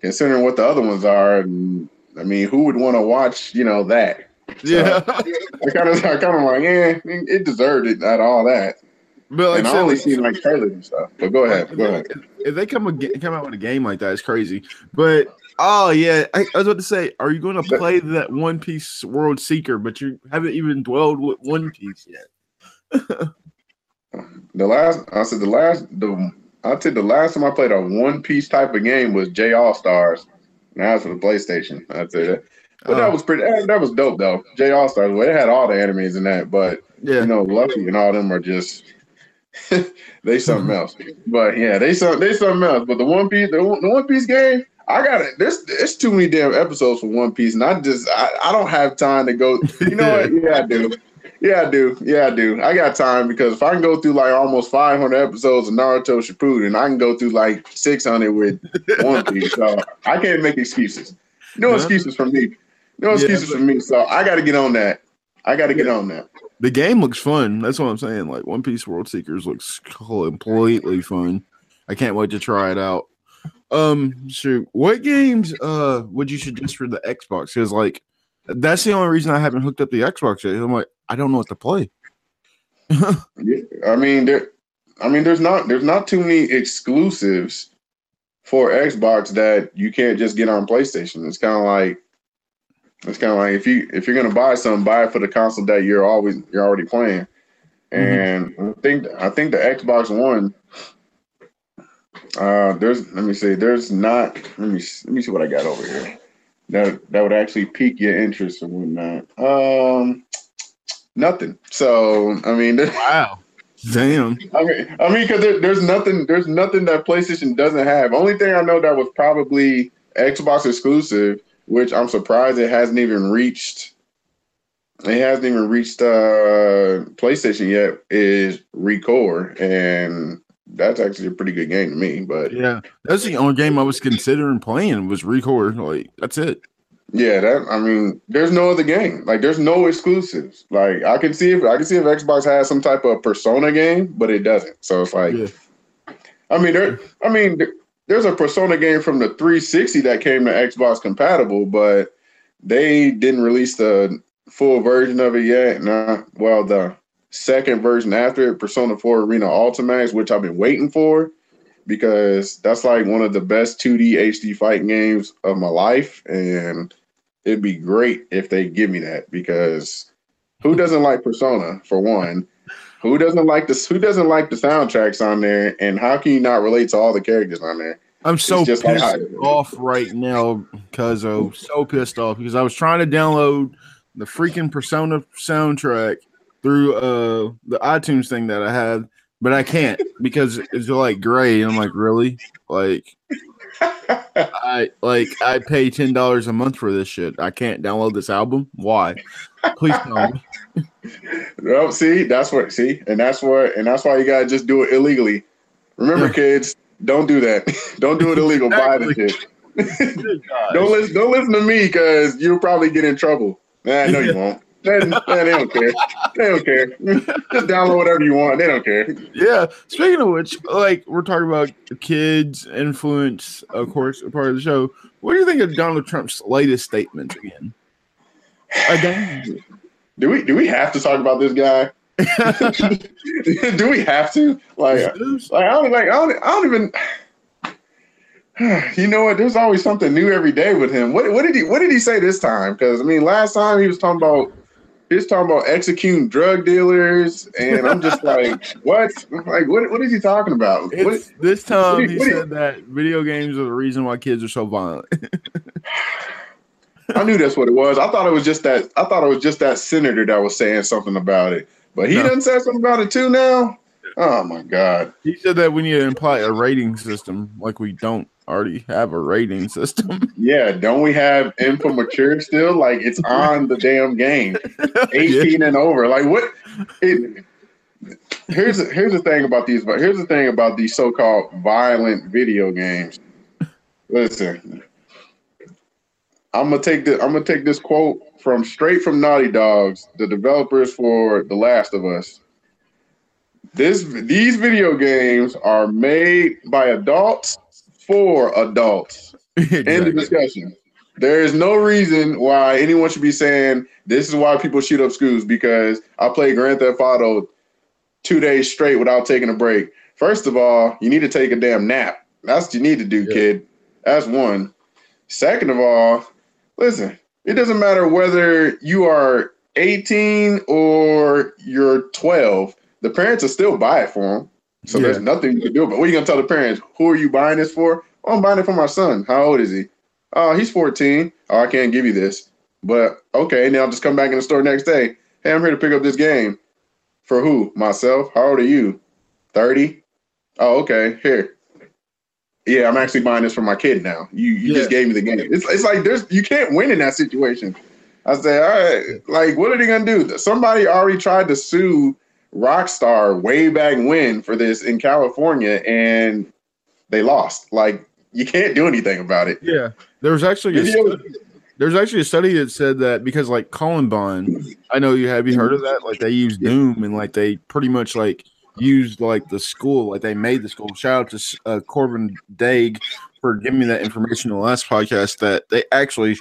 considering what the other ones are, and, I mean, who would want to watch, you know, that? yeah. I kind of, I kind of like, eh, yeah, it deserved it at all that. But like, and I only seen like trailers and stuff. But go ahead, go ahead. if they come ag- come out with a game like that, it's crazy. But oh yeah, I, I was about to say, are you going to play that One Piece World Seeker? But you haven't even dwelled with One Piece yet. The last, I said the last, the I said the last time I played a One Piece type of game was J All Stars. And that was for the PlayStation. I'd say that. But Oh. that was pretty. That, was dope though. J All Stars. Well, it had all the enemies in that, but Yeah. you know, Luffy and all them are just they something mm-hmm. else. But yeah, they some they something else. But the One Piece, the, One- the One Piece game, I got it. There's there's too many damn episodes for One Piece, and I just I, I don't have time to go. You know what? Yeah, I do. Yeah, I do. Yeah, I do. I got time because if I can go through like almost 500 episodes of Naruto Shippuden, I can go through like 600 with One Piece. So I can't make excuses. No Yeah. excuses from me. No excuses but- from me. So I got to get on that. I got to get on that. The game looks fun. That's what I'm saying. Like One Piece World Seekers looks completely fun. I can't wait to try it out. Um, shoot, what games uh would you suggest for the Xbox? Because like that's the only reason I haven't hooked up the Xbox yet. I'm like, I don't know what to play. I mean there I mean there's not there's not too many exclusives for Xbox that you can't just get on PlayStation. It's kind of like it's kind of like if you if you're gonna buy something, buy it for the console that you're always you're already playing. And I think I think the Xbox One. Uh, there's let me see. There's not. Let me let me see what I got over here. That that would actually pique your interest and whatnot. Um, nothing. So I mean, Wow. Damn. I mean, I mean, because there, there's nothing, there's nothing that PlayStation doesn't have. Only thing I know that was probably Xbox exclusive, which I'm surprised it hasn't even reached. It hasn't even reached uh, PlayStation yet. Is ReCore, and that's actually a pretty good game to me. But Yeah. That's the only game I was considering playing was ReCore. Like, that's it. Yeah, that I mean, there's no other game. Like, there's no exclusives. Like, I can see if I can see if Xbox has some type of Persona game, but it doesn't. So it's like, Yeah. I mean, there. I mean, there's a Persona game from the 360 that came to Xbox compatible, but they didn't release the full version of it yet. Nah, uh, well, the second version after it, Persona 4 Arena Ultimax, which I've been waiting for because that's like one of the best 2D HD fighting games of my life, and it'd be great if they give me that because who doesn't like Persona for one? Who doesn't like this? Who doesn't like the soundtracks on there? And how can you not relate to all the characters on there? I'm so like pissed how- off right now, Cuzzo. So pissed off because I was trying to download the freaking Persona soundtrack through uh the iTunes thing that I had, but I can't because it's like gray. And I'm like, really? Like, I like I pay ten dollars a month for this shit. I can't download this album. Why? Please tell me. Well, see, that's what see, and that's what and that's why you gotta just do it illegally. Remember, kids, don't do that. don't do it illegal. Buy the shit. don't listen. Don't listen to me because you'll probably get in trouble. Nah, no, you won't. They, they don't care. They don't care. Just download whatever you want. They don't care. Yeah. Speaking of which, like we're talking about kids influence, of course, a part of the show. What do you think of Donald Trump's latest statement again? Again. Do we do we have to talk about this guy? do we have to? Like, like I don't like I don't, I don't even you know what? There's always something new every day with him. What what did he what did he say this time? Because I mean, last time he was talking about he was talking about executing drug dealers, and I'm just like, what? Like, what? What is he talking about? What, this time what he, he said that video games are the reason why kids are so violent. I knew that's what it was. I thought it was just that. I thought it was just that senator that was saying something about it, but he no. done said something about it too now. Oh my god! He said that we need to imply a rating system, like we don't already have a rating system. Yeah, don't we have info mature still? Like it's on the damn game, eighteen yeah. and over. Like what? It, here's here's the thing about these. But here's the thing about these so-called violent video games. Listen, I'm gonna take the I'm gonna take this quote from straight from Naughty Dogs, the developers for The Last of Us. This these video games are made by adults for adults. exactly. End of discussion. There is no reason why anyone should be saying this is why people shoot up schools because I played Grand Theft Auto two days straight without taking a break. First of all, you need to take a damn nap. That's what you need to do, yeah. kid. That's one. Second of all, listen, it doesn't matter whether you are 18 or you're 12 the parents will still buy it for them. So yeah. there's nothing you can do. But what are you gonna tell the parents? Who are you buying this for? Oh, I'm buying it for my son. How old is he? Oh, he's 14. Oh, I can't give you this. But okay, now I'll just come back in the store next day. Hey, I'm here to pick up this game. For who? Myself. How old are you? 30. Oh, okay. Here. Yeah, I'm actually buying this for my kid now. You you yeah. just gave me the game. It's it's like there's you can't win in that situation. I say, all right, like what are they gonna do? Somebody already tried to sue Rockstar way back when for this in California, and they lost. Like you can't do anything about it. Yeah, there was actually a study, there's actually a study that said that because like Columbine, I know you have you heard of that? Like they use Doom and like they pretty much like used like the school, like they made the school. Shout out to uh, Corbin Daig for giving me that information in the last podcast that they actually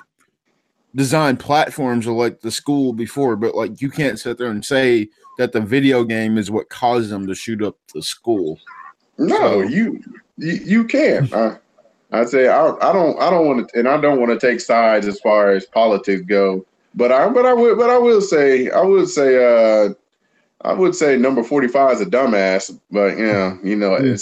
designed platforms of like the school before, but like you can't sit there and say that the video game is what caused them to shoot up the school. No, so. you, you you can. I, I say I, I don't I don't want to and I don't want to take sides as far as politics go. But I but I would but I will say I would say uh I would say number 45 is a dumbass, but yeah, you know, yeah.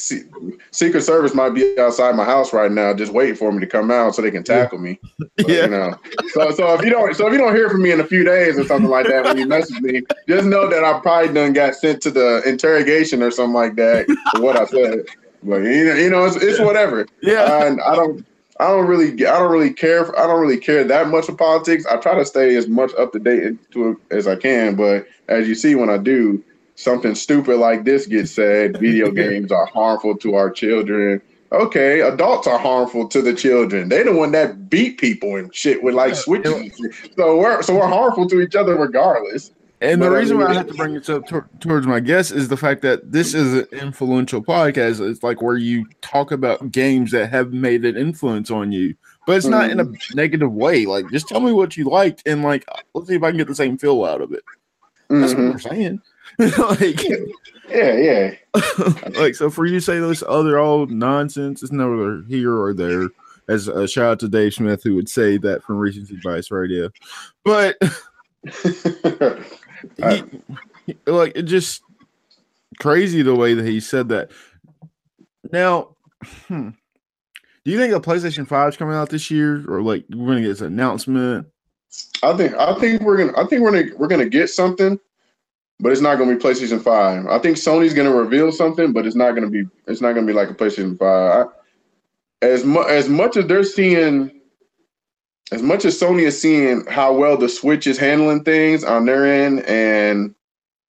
Secret Service might be outside my house right now, just waiting for me to come out so they can tackle me. But, yeah. You know, so so if you don't so if you don't hear from me in a few days or something like that when you message me, just know that I probably done got sent to the interrogation or something like that for what I said. But you know, you know, it's, it's whatever. Yeah, and I don't. I don't really, I don't really care. I don't really care that much for politics. I try to stay as much up to date as I can. But as you see, when I do, something stupid like this gets said. Video games are harmful to our children. Okay, adults are harmful to the children. They the one that beat people and shit with like switches. So we're so we're harmful to each other regardless. And but the reason why I have to bring it up towards my guest is the fact that this is an influential podcast. It's like where you talk about games that have made an influence on you, but it's not in a mm-hmm. negative way. Like, just tell me what you liked, and like, let's see if I can get the same feel out of it. That's mm-hmm. what we're saying. like, yeah, yeah. like, so for you to say this other old nonsense, it's neither here or there. As a shout out to Dave Smith, who would say that from Recency Bias Radio, but. like it just crazy the way that he said that. Now, hmm, do you think a PlayStation Five is coming out this year, or like we're gonna get this announcement? I think I think we're gonna I think we're gonna we're gonna get something, but it's not gonna be PlayStation Five. I think Sony's gonna reveal something, but it's not gonna be it's not gonna be like a PlayStation Five. as much as much as they're seeing, as much as Sony is seeing how well the Switch is handling things on their end and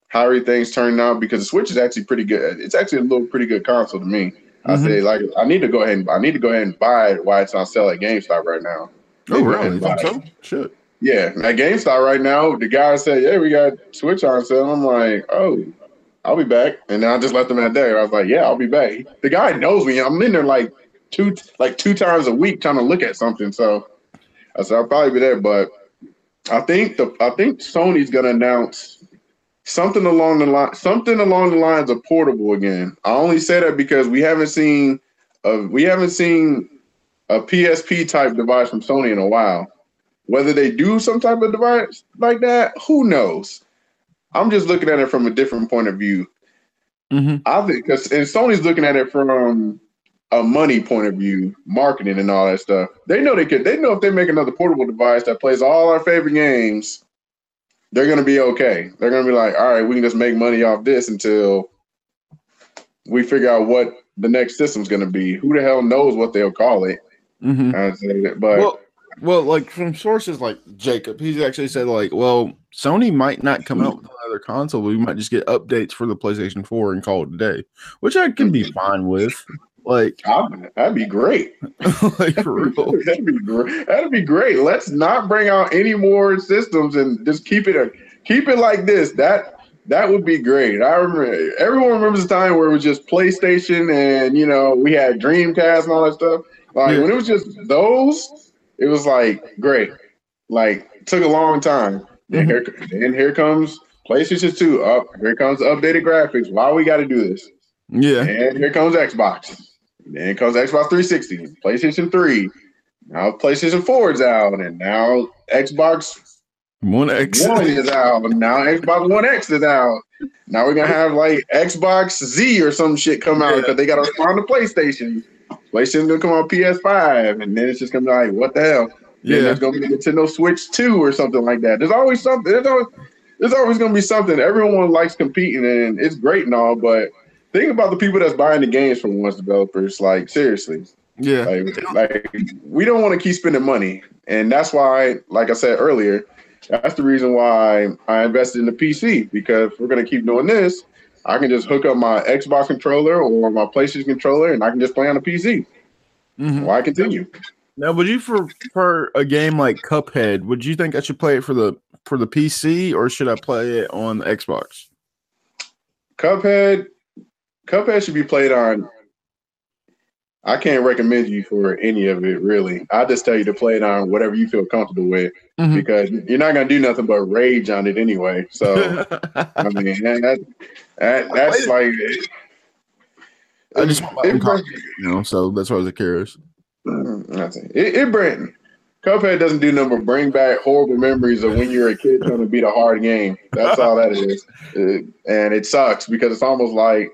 how everything's turning out, because the Switch is actually pretty good. It's actually a little pretty good console to me. I Mhm. say like I need to go ahead and I need to go ahead and buy it while it's on sale at GameStop right now. Oh, really? and You think so? Shit. Yeah, at GameStop right now, the guy said, "Yeah, we got Switch on sale." I'm like, "Oh, I'll be back," and then I just left him at that. I was like, "Yeah, I'll be back." The guy knows me. I'm in there like two, like two times a week trying to look at something. So I said, "I'll probably be there." But I think the I think Sony's gonna announce something along the line, something along the lines of portable again. I only say that because we haven't seen, uh, we haven't seen a PSP type device from Sony in a while. Whether they do some type of device like that, who knows? I'm just looking at it from a different point of view. Mm-hmm. I think because and Sony's looking at it from a money point of view, marketing and all that stuff. They know they could. They know if they make another portable device that plays all our favorite games, they're gonna be okay. They're gonna be like, all right, we can just make money off this until we figure out what the next system's gonna be. Who the hell knows what they'll call it? Mm-hmm. But Well, well, like from sources like Jacob, he's actually said like, well, Sony might not come out with another console. We might just get updates for the PlayStation 4 and call it a day, which I can be fine with. Like, I'd- that'd be great. like for real. That'd be great. That'd be great. Let's not bring out any more systems and just keep it a, keep it like this. That that would be great. I remember everyone remembers the time where it was just PlayStation and you know we had Dreamcast and all that stuff. Like Yeah. when it was just those, it was like great. Like took a long time. Then mm-hmm. here, then here comes PlayStation Two. Up here comes updated graphics. Why we got to do this? Yeah. And here comes Xbox. Then comes Xbox 360, PlayStation 3. Now PlayStation 4 is out, and now Xbox One X. One is out. And now Xbox One X is out. Now we're gonna have like Xbox Z or some shit come out Yeah. because they gotta respond to PlayStation. PlayStation's gonna come on PS5, and then it's just gonna be like, what the hell? Then Yeah. there's gonna be Nintendo Switch 2 or something like that. There's always something. There's always, there's always gonna be something. Everyone likes competing, and it's great and all, but think about the people that's buying the games from once developers. Like seriously, Yeah. like, like we don't want to keep spending money, and that's why, like I said earlier, that's the reason why I invested in the PC because if we're gonna keep doing this. I can just hook up my Xbox controller or my PlayStation controller, and I can just play on the PC. Mhm. Why continue? Now, would you prefer a game like Cuphead? Would you think I should play it for the for the PC or should I play it on the Xbox? Cuphead, Cuphead should be played on. I can't recommend you for any of it, really. I just tell you to play it on whatever you feel comfortable with Mhm. because you're not gonna do nothing but rage on it anyway. So I mean, that, that that's like I just want my own it, copy, you know, so that's why I was curious. it, it, it bring Cuphead doesn't do nothing but bring back horrible memories of when you're a kid trying to beat a hard game. That's all that is, It- and it sucks because it's almost like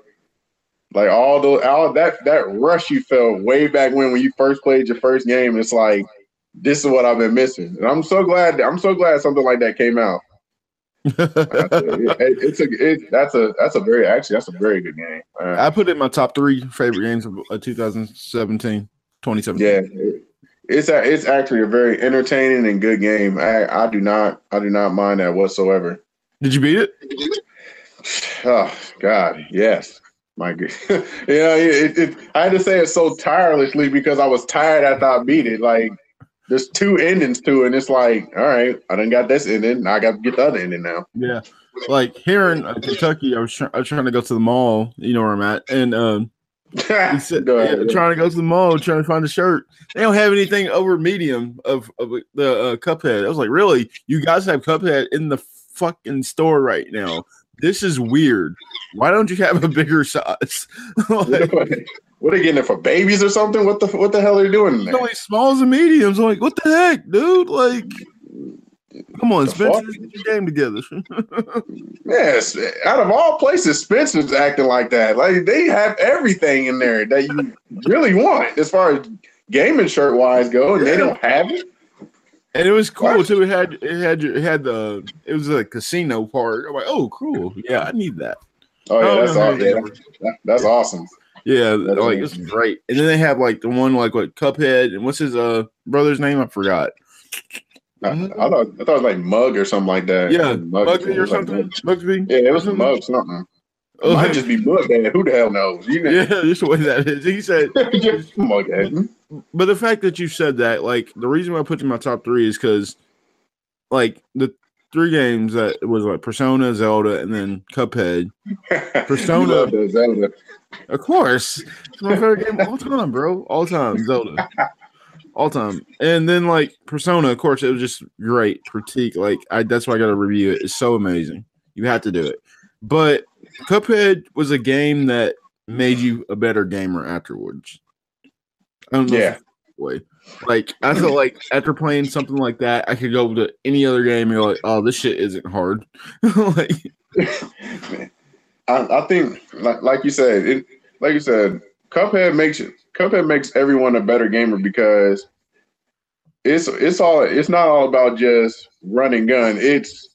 like all those, all that that rush you felt way back when when you first played your first game. It's like this is what I've been missing, and I'm so glad I'm so glad something like that came out. It- it's a it, that's a that's a very actually that's a very good game. Uh, I put it in my top three favorite games of uh, 2017, 2017. Yeah, it- it's a, it's actually a very entertaining and good game. I, I do not I do not mind that whatsoever. Did you beat it? Oh God, yes, my good. you know, it, it, I had to say it so tirelessly because I was tired after I beat it. Like there's two endings to it, and it's like, all right, I done got this ending, now I got to get the other ending now. Yeah. Like here in uh, Kentucky, I was, try- I was trying to go to the mall. You know where I'm at, and um, said, yeah, trying to go to the mall, trying to find a shirt. They don't have anything over medium of, of the uh, Cuphead. I was like, really? You guys have Cuphead in the fucking store right now? This is weird. Why don't you have a bigger size? like, what are they getting it for babies or something? What the what the hell are they doing it's there? only smalls and mediums. I'm like, what the heck, dude? Like, come on, The Spencer, fuck? get your game together. Yes, out of all places, Spencer's acting like that. Like they have everything in there that you really want as far as gaming shirt wise go, and they don't have it. And it was cool too. It had it had it had the it was a casino part. I'm like, oh, cool. Yeah, I need that. Oh yeah, that's awesome. yeah. Yeah, that- that's awesome. Yeah, like it's great. And then they have like the one like what Cuphead and what's his uh brother's name? I forgot. I, I, thought I thought it was like Mug or something like that. Yeah, Mugsy or something. Mugsy. Yeah, it was Mug something. It oh, might just be Mughead. Who the hell knows? You know? Yeah, just the way that is. He said Mughead. But the fact that you said that, like, the reason why I put you in my top three is because, like, the three games that was like Persona, Zelda, and then Cuphead. Persona, Zelda. Of course, it's my favorite game all time, bro. All time, Zelda. All time, and then like Persona, of course, it was just great. Critique, like I, that's why I got to review it. It's so amazing. You have to do it. But Cuphead was a game that made you a better gamer afterwards. I don't know. Yeah. Way. Like I feel like after playing something like that, I could go to any other game and you're like, oh, this shit isn't hard. like I, I, think like, like you said, it like you said, Cuphead makes Cuphead makes everyone a better gamer because it's it's all it's not all about just running gun. It's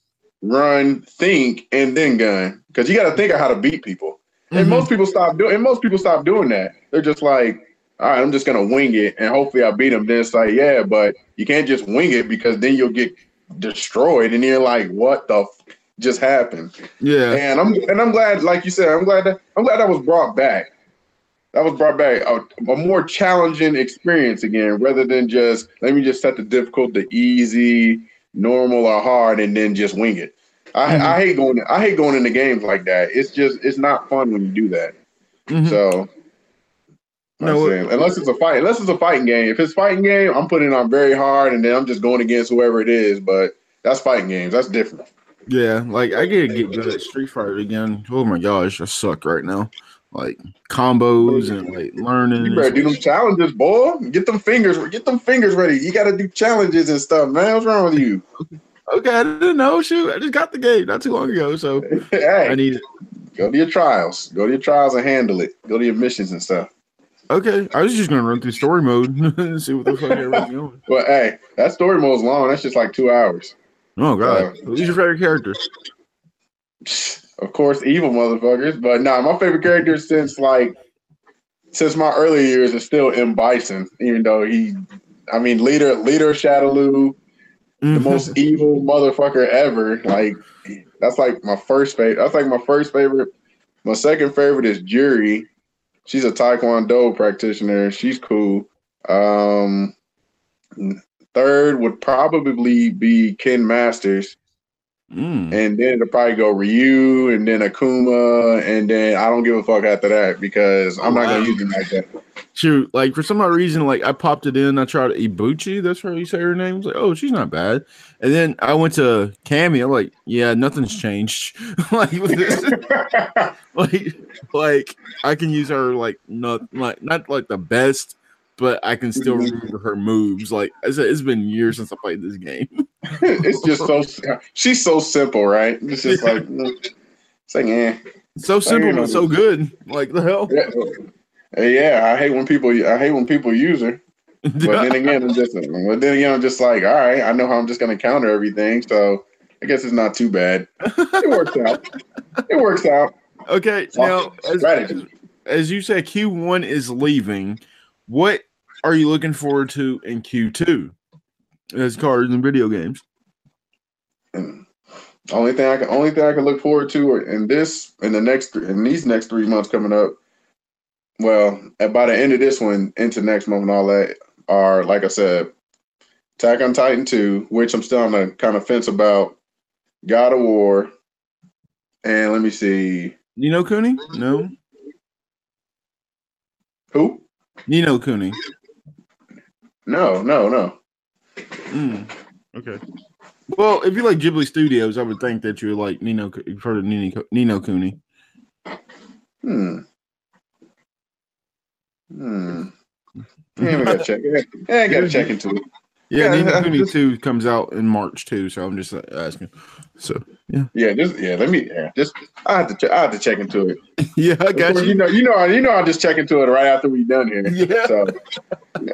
run, think, and then gun. Because you got to think of how to beat people. And mm-hmm. most people stop doing. And most people stop doing that. They're just like, all right, I'm just gonna wing it, and hopefully I beat them. Then it's like, yeah, but you can't just wing it because then you'll get destroyed, and you're like, what the f- just happened? Yeah. And I'm and I'm glad, like you said, I'm glad that I'm glad that was brought back. That was brought back a, a more challenging experience again, rather than just let me just set the difficult to easy, normal, or hard, and then just wing it. I, mm-hmm. I hate going. I hate going into games like that. It's just it's not fun when you do that. Mm-hmm. So no, unless it's a fight, unless it's a fighting game. If it's fighting game, I'm putting it on very hard, and then I'm just going against whoever it is. But that's fighting games. That's different. Yeah, like I get get good at Street Fighter again. Oh my gosh, I suck right now. Like combos and like learning. You better do them challenges, boy. Get them fingers, get them fingers ready. You got to do challenges and stuff, man. What's wrong with you? Okay, I didn't know. Shoot, I just got the game not too long ago, so hey, I need it. Go to your trials. Go to your trials and handle it. Go to your missions and stuff. Okay, I was just gonna run through story mode and see what the fuck everybody's doing. Well, hey, that story mode's long. That's just like two hours. Oh god, uh, who's your favorite character? Of course, evil motherfuckers. But nah, my favorite character since like since my early years is still M Bison. Even though he, I mean, leader leader Shadaloo, the most evil motherfucker ever. Like that's like my first favorite. That's like my first favorite. My second favorite is Juri. She's a Taekwondo practitioner. She's cool. Um, third would probably be Ken Masters. Mm. And then it'll probably go Ryu and then Akuma. And then I don't give a fuck after that because I'm not going to use him like that. Shoot, like for some odd reason, like I popped it in. I tried Ibuchi. That's how you say her name. I was like, oh, she's not bad. And then I went to Cammy. I'm like, yeah, nothing's changed. like, like, like I can use her like not like not like the best, but I can still mm-hmm. remember her moves. Like I said, it's been years since I played this game. it's just so she's so simple, right? It's just like it's like yeah, so simple but so good. Like the hell. Yeah. yeah, I hate when people I hate when people use her. But then again, I'm just but then again, I'm just like, all right, I know how I'm just gonna counter everything, so I guess it's not too bad. It works out. It works out. Okay, now as, as you said, Q1 is leaving. What are you looking forward to in Q2 as cards and video games? Only thing I can only thing I can look forward to in this in the next in these next three months coming up. Well, by the end of this one into next month and all that are like I said, Attack on Titan 2, which I'm still on the kind of fence about, God of War, and let me see. You know Cooney? No. Who? Ni Cooney. No, no, no. Mm, okay. Well, if you like Ghibli Studios, I would think that you would like Nino. You've heard of Nino, Ni no Kuni. Hmm. Hmm. Yeah, we gotta check. Yeah, I gotta check into it. Yeah, yeah Ni no two comes out in March too, so I'm just uh, asking. So yeah, yeah, just yeah. Let me yeah, just I have to check. I have to check into it. yeah, I got you. You know, you know, you know. I'll just check into it right after we done here. Yeah. So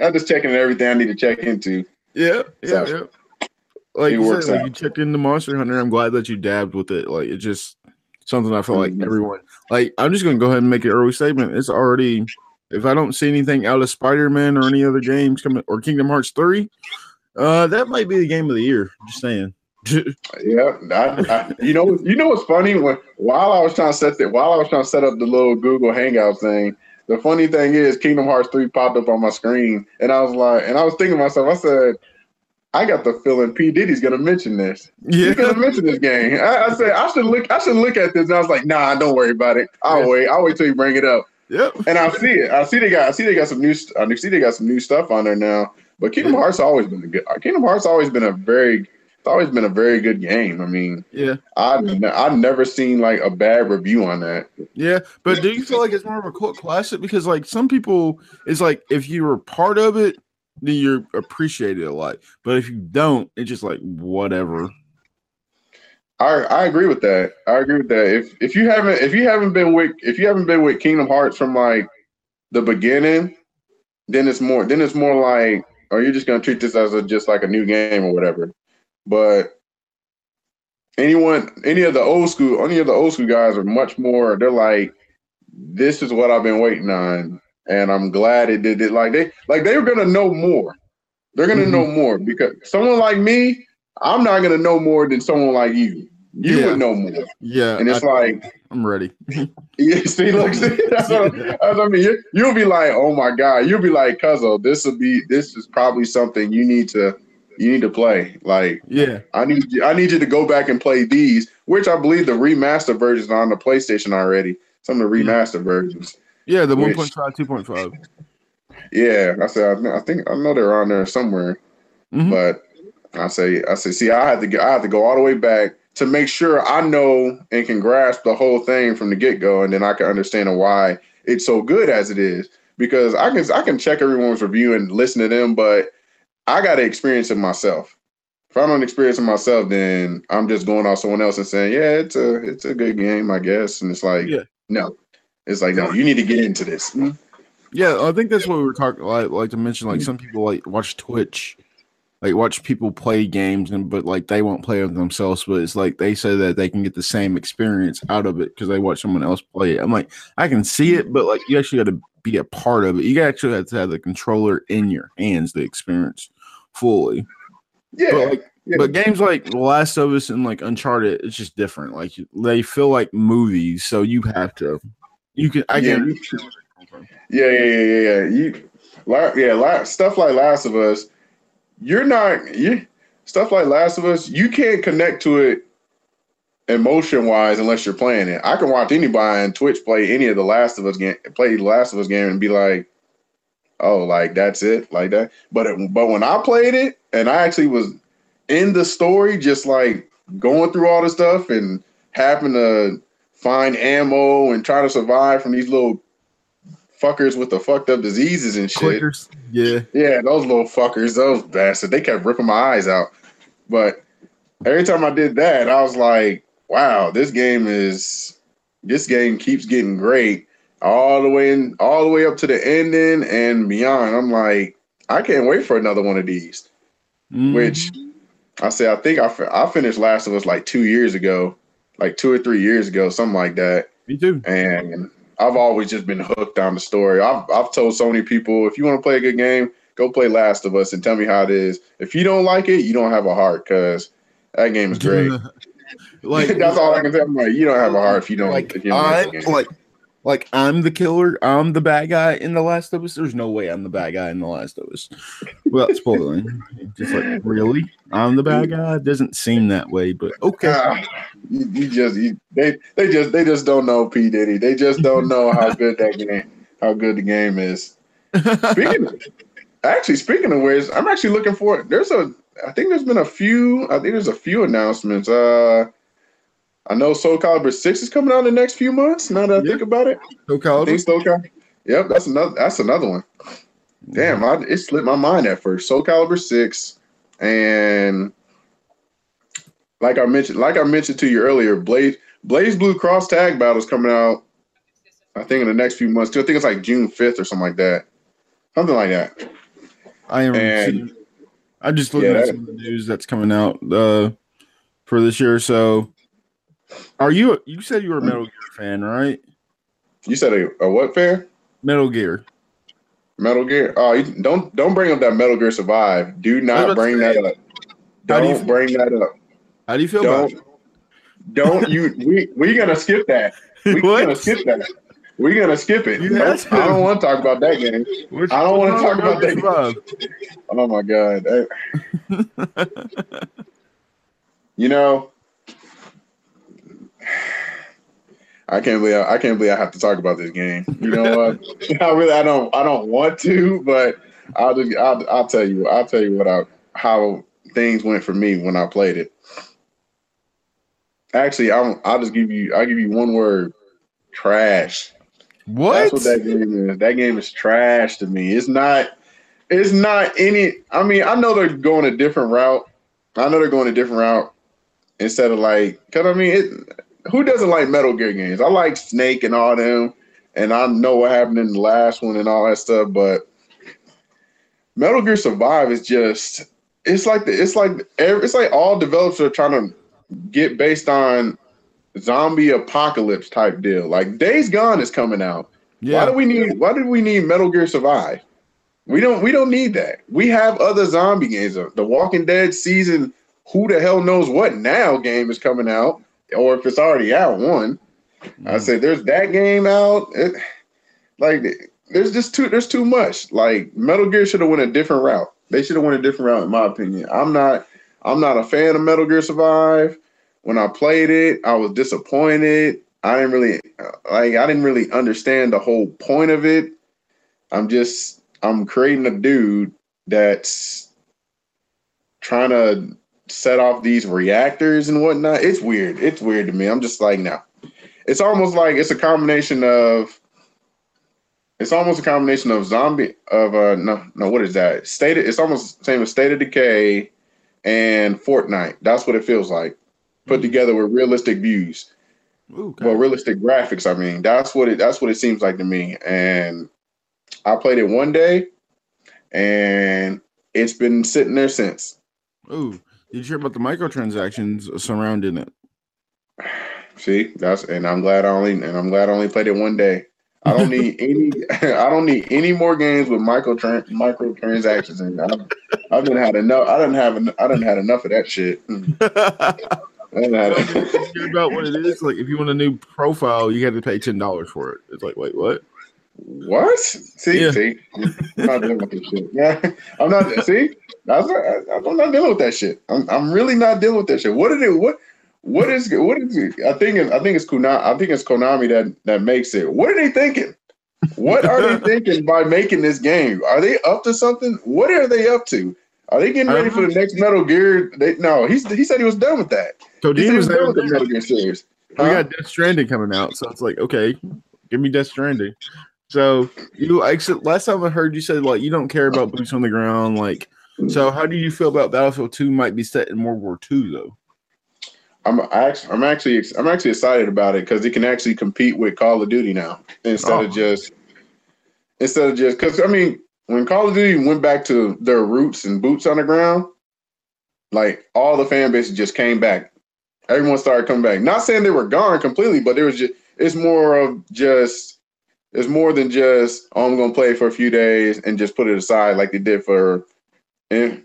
I'm just checking everything I need to check into. Yeah, yeah, so, yeah. Like you said, like you checked into Monster Hunter. I'm glad that you dabbed with it. Like it just something I feel like Mhm. everyone like. I'm just gonna go ahead and make an early statement. It's already if I don't see anything out of Spider Man or any other games coming or Kingdom Hearts three, uh, that might be the game of the year. Just saying. Yeah, I, I, you know, you know what's funny? When while I was trying to set that, while I was trying to set up the little Google Hangout thing, the funny thing is Kingdom Hearts three popped up on my screen, and I was like, and I was thinking to myself, I said, I got the feeling P Diddy's gonna mention this. yeah, He's gonna mention this game. I, I said I should look, I should look at this, and I was like, Nah, don't worry about it. I'll Yeah. wait. I'll wait till you bring it up. yep. And I see it. I see they got. I see they got some new. I see they got some new stuff on there now. But Kingdom Yeah. Hearts always been a good. Kingdom Hearts always been a very. It's always been a very good game. I mean, Yeah, I've ne- I've never seen like a bad review on that. yeah. But do you feel like it's more of a cult classic? Because like some people, it's like if you were part of it, then you appreciate it a lot. But if you don't, it's just like whatever. I I agree with that. I agree with that. If if you haven't if you haven't been with if you haven't been with Kingdom Hearts from like the beginning, then it's more then it's more like or you're just gonna treat this as a just like a new game or whatever. But anyone any of the old school any of the old school guys are much more they're like this is what I've been waiting on and I'm glad it did it like they like they were gonna know more. They're gonna Mhm. know more because someone like me, I'm not gonna know more than someone like you. You Yeah. would know more. Yeah, And it's I, like I'm ready. yeah, see, look, see, that's what, that's what I mean. You, you'll be like, oh my god, you'll be like, Cuzzo, this will be, this is probably something you need to, you need to play. Like, Yeah, I need, you, I need you to go back and play these, which I believe the remaster versions are on the PlayStation already. Some of the remaster versions. yeah. The Which- 1.5, 2.5. Yeah, I said, I, I think I know they're on there somewhere, Mhm. but I say, I say, see, I had to, I had to go all the way back to make sure I know and can grasp the whole thing from the get go, and then I can understand why it's so good as it is. Because I can, I can check everyone's review and listen to them, but I got to experience it myself. If I don't experience it myself, then I'm just going off someone else and saying, yeah, it's a, it's a good game, I guess. And it's like, Yeah. no, it's like, no, you need to get into this. Yeah, I think that's what we were talking. Like, like to mention, like some people like watch Twitch, like watch people play games, and but like they won't play them themselves. But it's like they say that they can get the same experience out of it because they watch someone else play it. I'm like, I can see it, but like you actually got to be a part of it. You actually have to have the controller in your hands to experience fully. Yeah. But like, Yeah. but games like The Last of Us and like Uncharted, it's just different. Like they feel like movies, so you have to. You can. I Yeah, can. Yeah, yeah, yeah, yeah, yeah. You, yeah, stuff like Last of Us. You're not you stuff like Last of Us. You can't connect to it emotion wise unless you're playing it. I can watch anybody on Twitch play any of the Last of Us game, play the Last of Us game, and be like, "Oh, like that's it, like that." But it, but when I played it and I actually was in the story, just like going through all the stuff and having to find ammo and try to survive from these little fuckers with the fucked up diseases and shit. Clickers. Yeah. Yeah, those little fuckers, those bastards, they kept ripping my eyes out. But every time I did that, I was like, wow, this game is this game keeps getting great all the way in all the way up to the ending and beyond. I'm like, I can't wait for another one of these. Mhm. Which I say I think I, I finished Last of Us like two years ago, like two or three years ago, something like that me too. and I've always just been hooked on the story. I've I've told so many people, if you want to play a good game, go play Last of Us and tell me how it is. If you don't like it, you don't have a heart because that game is great. like That's all I can tell. I'm like, you don't have a heart if you don't. like if you don't I'm game. like like I'm the killer. I'm the bad guy in The Last of Us. There's no way I'm the bad guy in The Last of Us. Without spoiling, just like really, I'm the bad guy. It doesn't seem that way, but okay. Ah, you, you just you, they they just they just don't know P Diddy. They just don't know how good that game how good the game is. Speaking of, actually, speaking of which, I'm actually looking for. There's a. I think there's been a few. I think there's a few announcements. Uh, I know Soul Calibur Six is coming out in the next few months. Now that I Yeah. think about it, Soul Calibur. think Soul Calibur. Yep, that's another. That's another one. Damn, I, it slipped my mind at first. Soul Calibur Six, and like I mentioned, like I mentioned to you earlier, Blaze BlazBlue Cross Tag Battle is coming out. I think in the next few months. too. I think it's like June fifth or something like that, something like that. I am. And- I just looking Yeah, at some of the news that's coming out uh, for this year. So Are you? You said you were a Metal Gear fan, right? You said a, a what fair? Metal Gear. Metal Gear. Oh, you, don't don't bring up that Metal Gear Survive. Do not bring that up. Do Don't feel- bring that up. How do you feel about Don't don't you we we gonna skip that. We it? What? gonna skip that. We're gonna skip it. Nope. I don't want to talk about that game. Which- I don't wanna talk wrong about that. Survive? Oh my god. You know, I can't believe I, can't believe I have to talk about this game. You know what? I really I don't I don't want to, but I'll just I'll, I'll tell you I'll tell you what I how things went for me when I played it. Actually, I'll I'll just give you I'll give you one word: trash. What? That's what that game is. That game is trash to me. It's not. It's not any. I mean, I know they're going a different route. I know they're going a different route instead of like. Cause I mean, it, who doesn't like Metal Gear games? I like Snake and all them, and I know what happened in the last one and all that stuff. But Metal Gear Survive is just. It's like the. It's like every, It's like all developers are trying to get based on zombie apocalypse type deal. Like Days Gone is coming out. Why do we need why do we need Metal Gear Survive? We don't we don't need that. We have other zombie games. The Walking Dead season, who the hell knows what now game is coming out, or if it's already out one. I Mm. say there's that game out. It, like there's just too there's too much. Like Metal Gear should have went a different route. They should have went a different route, in my opinion. I'm not I'm not a fan of Metal Gear Survive. When I played it, I was disappointed. I didn't really like I didn't really understand the whole point of it. I'm just I'm creating a dude that's trying to set off these reactors and whatnot. It's weird. It's weird to me. I'm just like, no. It's almost like it's a combination of it's almost a combination of zombie of uh no no what is that? State it's almost the same as State of Decay and Fortnite. That's what it feels like. Put together with realistic views Ooh, well realistic graphics i mean that's what it that's what it seems like to me and i played it one day and it's been sitting there since Ooh, did you hear about the microtransactions surrounding it? see that's and i'm glad i only and i'm glad i only played it one day i don't need any i don't need any more games with micro microtransactions and I've, I've been had enough i didn't have en- i didn't had enough of that shit I done had Hear about what it is? Like, if you want a new profile, you have to pay ten dollars for it. It's like, wait, what? What? See, Yeah. see, I'm not dealing with this shit. Yeah, I'm not. See, that's not, I- I'm not dealing with that shit. I'm, I'm really not dealing with that shit. What did it? What? What is? What is? It? I think. It, I think it's Konami. I think it's Konami that that makes it. What are they thinking? What are they thinking by making this game? Are they up to something? What are they up to? Are they getting ready for the next Metal Gear? They, no, he's he said he was done with that. So He he was was done with the Metal Gear series. We Huh? got Death Stranding coming out, so it's like, okay, give me Death Stranding. So you, except last time I heard you said like you don't care about boots on the ground. Like, so how do you feel about Battlefield Two might be set in World War Two though? I'm actually, I'm actually, I'm actually excited about it because it can actually compete with Call of Duty now instead Oh. of just, instead of just because I mean, when Call of Duty went back to their roots and boots on the ground, like all the fan bases just came back. Everyone started coming back. Not saying they were gone completely, but there was just, it's more of just, it's more than just, oh, I'm gonna play for a few days and just put it aside like they did for, in,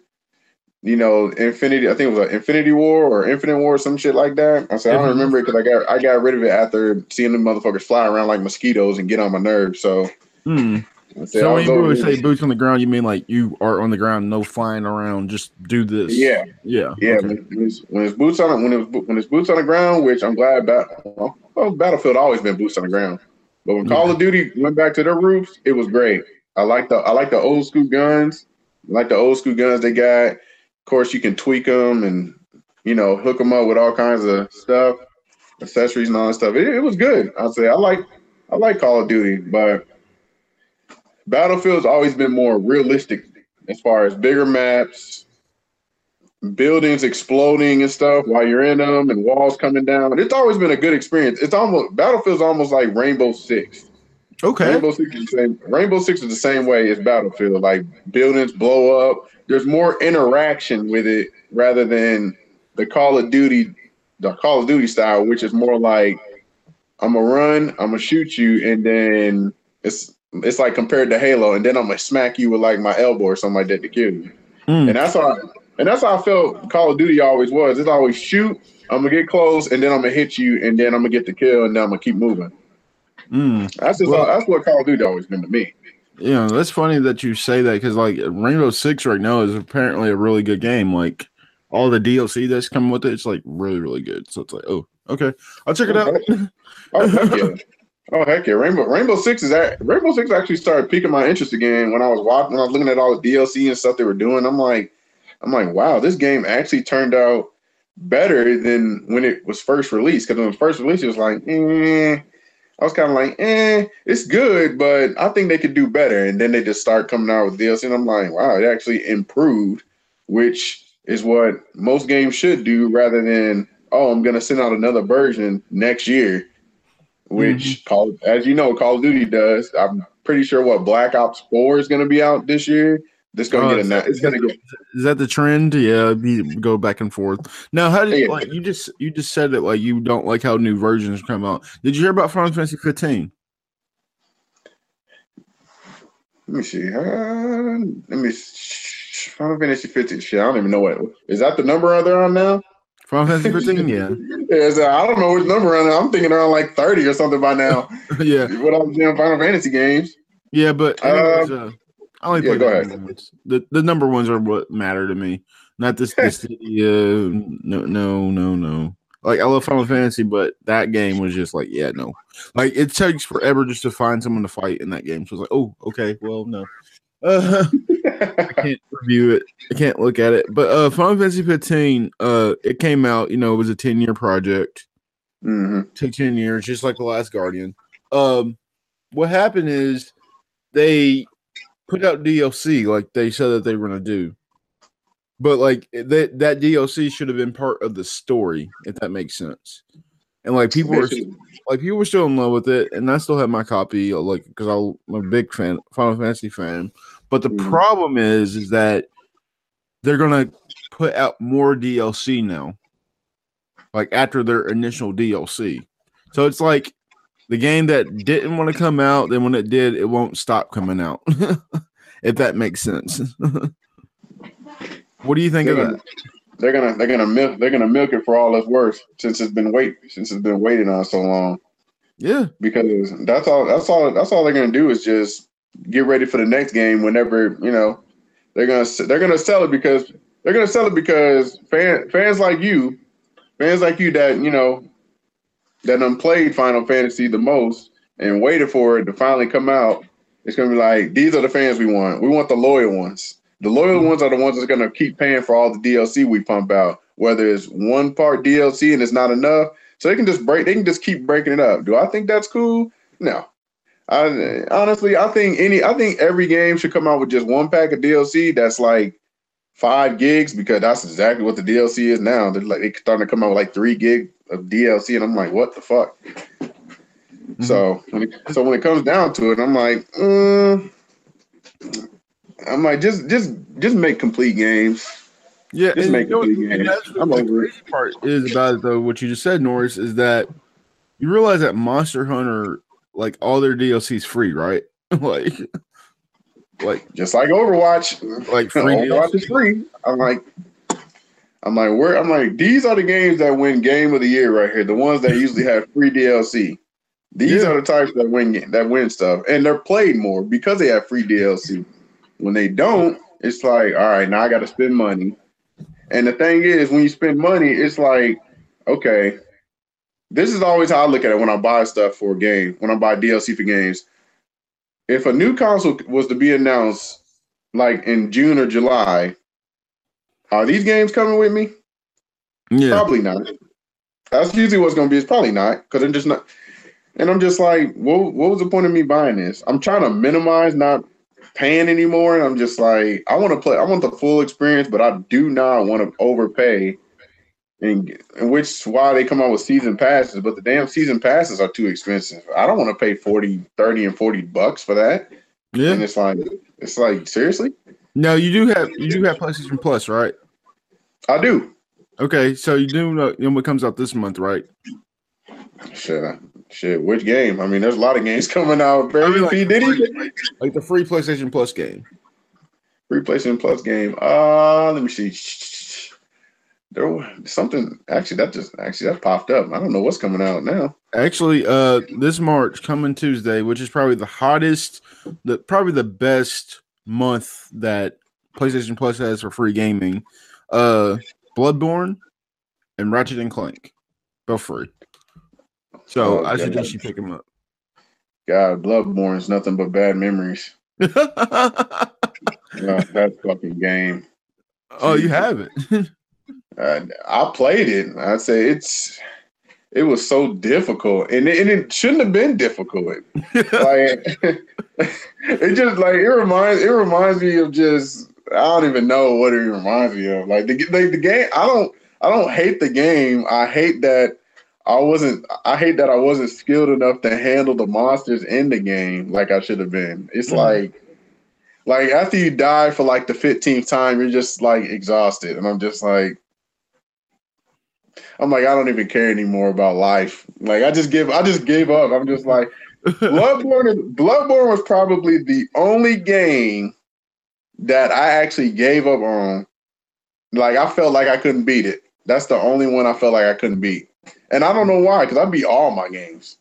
you know, Infinity. I think it was an Infinity War or Infinite War, some shit like that. I said I don't remember it because I got I got rid of it after seeing the motherfuckers fly around like mosquitoes and get on my nerves. So, hmm. said, So when you it. say boots on the ground, you mean like you are on the ground, no flying around, just do this. Yeah. yeah, yeah, okay. when, it's, when it's boots on when it when it's boots on the ground, which I'm glad about. Well, Battlefield always been boots on the ground, but when Call of Duty went back to their roots, it was great. I like the I like the old school guns, I like the old school guns they got. Of course, you can tweak them and you know hook them up with all kinds of stuff, accessories and all that stuff. It, it was good. I say I like I like Call of Duty, but Battlefield's always been more realistic as far as bigger maps, buildings exploding and stuff while you're in them, and walls coming down. It's always been a good experience. It's almost Battlefield's almost like Rainbow Six. okay. Rainbow Six is the same. Rainbow Six is the same way as Battlefield. Like buildings blow up. There's more interaction with it rather than the Call of Duty, the Call of Duty style, which is more like I'm gonna run, I'm gonna shoot you, and then it's it's like compared to Halo, and then I'm gonna smack you with like my elbow or something like that to kill you. Mm. And that's how and that's how I felt Call of Duty always was. It's always shoot, I'm gonna get close, and then I'm gonna hit you, and then I'm gonna get the kill, and then I'm gonna keep moving. Mm. That's just Well- that's what Call of Duty always been to me. You know, that's funny that you say that because like Rainbow Six right now is apparently a really good game. Like all the DLC that's coming with it, it's like really, really good. So it's like, oh, okay, I'll check it out. Oh heck yeah! Oh heck yeah! Rainbow Rainbow Six is at Rainbow Six actually started piquing my interest again when I was watching when I was looking at all the DLC and stuff they were doing. I'm like, I'm like, wow, this game actually turned out better than when it was first released. Because when it was first released, it was like, eh. I was kind of like, eh, it's good, but I think they could do better. And then they just start coming out with DLC, and I'm like, wow, it actually improved, which is what most games should do, rather than oh, I'm gonna send out another version next year, which Call, as you know, Call of Duty does. I'm pretty sure what Black Ops Four is gonna be out this year. This gonna Oh, get a is that- it's gonna get Is that the trend? Yeah, be, go back and forth. Now, how did Yeah. like you just you just said that like you don't like how new versions come out? Did you hear about Final Fantasy 15? Let me see. Uh, let me. sh- Final Fantasy 15. Shit, I don't even know what is that. The number they're on now? Final Fantasy 15, yeah, Yeah, so I don't know which number on. I'm thinking around like 30 or something by now. yeah, what I'm doing Final Fantasy games. yeah. But anyways, uh, I only yeah, play go the ahead. number ones. The the number ones are what matter to me, not this. this uh, no, no, no, no. Like I love Final Fantasy, but that game was just like, yeah, no. Like it takes forever just to find someone to fight in that game. So it's like, oh, okay, well, no. Uh, I can't review it. I can't look at it. But uh Final Fantasy 15, uh, it came out, you know, it was a 10 year project. Mm-hmm. Took 10 years, just like the last Guardian. Um, what happened is they put out DLC like they said that they were gonna do. But like that that DLC should have been part of the story, if that makes sense. And like people were like people were still in love with it, and I still have my copy, uh, like because I'm a big fan, Final Fantasy fan. But the Mhm. problem is, is that they're gonna put out more DLC now, like after their initial DLC. So it's like the game that didn't want to come out, then when it did, it won't stop coming out. if that makes sense. what do you think They're of gonna, that? they're gonna they're gonna milk they're gonna milk it for all it's worth since it's been wait since it's been waiting on so long. Yeah, because that's all that's all that's all they're gonna do is just get ready for the next game whenever you know they're gonna they're gonna sell it because they're gonna sell it because fan, fans like you fans like you that you know that done played Final Fantasy the most and waited for it to finally come out. It's gonna be like these are the fans we want. We want the loyal ones. The loyal mm-hmm. ones are the ones that's gonna keep paying for all the DLC we pump out, whether it's one part DLC and it's not enough. So they can just break. They can just keep breaking it up. Do I think that's cool? No. I honestly, I think any. I think every game should come out with just one pack of DLC that's like five gigs because that's exactly what the DLC is now. They're like they're starting to come out with like three gig of DLC, and I'm like, what the fuck? So when it, so when it comes down to it, I'm like, mm, I'm like, just just just make complete games. Yeah, Just make you know, complete games. I'm the over it. crazy part is about it, though. What you just said, Norris, is that you realize that Monster Hunter, like all their DLC is free, right? like, like, Just like Overwatch, like free Overwatch is free. I'm like, I'm like, where? I'm like, these are the games that win Game of the Year right here. The ones that usually have free DLC. These Yeah. are the types that win that win stuff, and they're played more because they have free DLC. When they don't, it's like, all right, now I got to spend money. And the thing is, when you spend money, it's like, okay, this is always how I look at it when I buy stuff for a game. When I buy DLC for games, if a new console was to be announced like in June or July, are these games coming with me? Yeah, Probably not. That's usually what's going to be. It's probably not because I'm just not. And I'm just like, what? What was the point of me buying this? I'm trying to minimize not paying anymore, and I'm just like, I want to play. I want the full experience, but I do not want to overpay. And, and which why they come out with season passes, but the damn season passes are too expensive. I don't want to pay 40, 30 and 40 bucks for that. yeah. And it's like, it's like, seriously? No, you do have you do have PlayStation Plus, right? I do. Okay, so you do know, you know what comes out this month, right? Shit, shit. Which game? I mean, there's a lot of games coming out. Barry I mean, like, P. the Diddy, free, like the free PlayStation Plus game. free PlayStation Plus game. Uh, let me see. There was something actually that just actually that popped up. I don't know what's coming out now. Actually, uh, this March coming Tuesday, which is probably the hottest, the probably the best month that PlayStation Plus has for free gaming. Uh, Bloodborne and Ratchet and Clank, both free. So Oh, I God. suggest you pick them up. God, Bloodborne is nothing but bad memories. Uh, that fucking game. oh, you have it. Uh, I played it. I'd say it's it was so difficult, and it, and it shouldn't have been difficult. Like it just like it reminds it reminds me of just I don't even know what it reminds me of. Like the like the game. I don't I don't hate the game. I hate that I wasn't. I hate that I wasn't skilled enough to handle the monsters in the game like I should have been. It's Mhm. like. Like after you die for like the fifteenth time, you're just like exhausted, and I'm just like, I'm like, I don't even care anymore about life. Like I just give, I just gave up. I'm just like, Bloodborne. Bloodborne was probably the only game that I actually gave up on. Like I felt like I couldn't beat it. That's the only one I felt like I couldn't beat, and I don't know why. Because I beat all my games,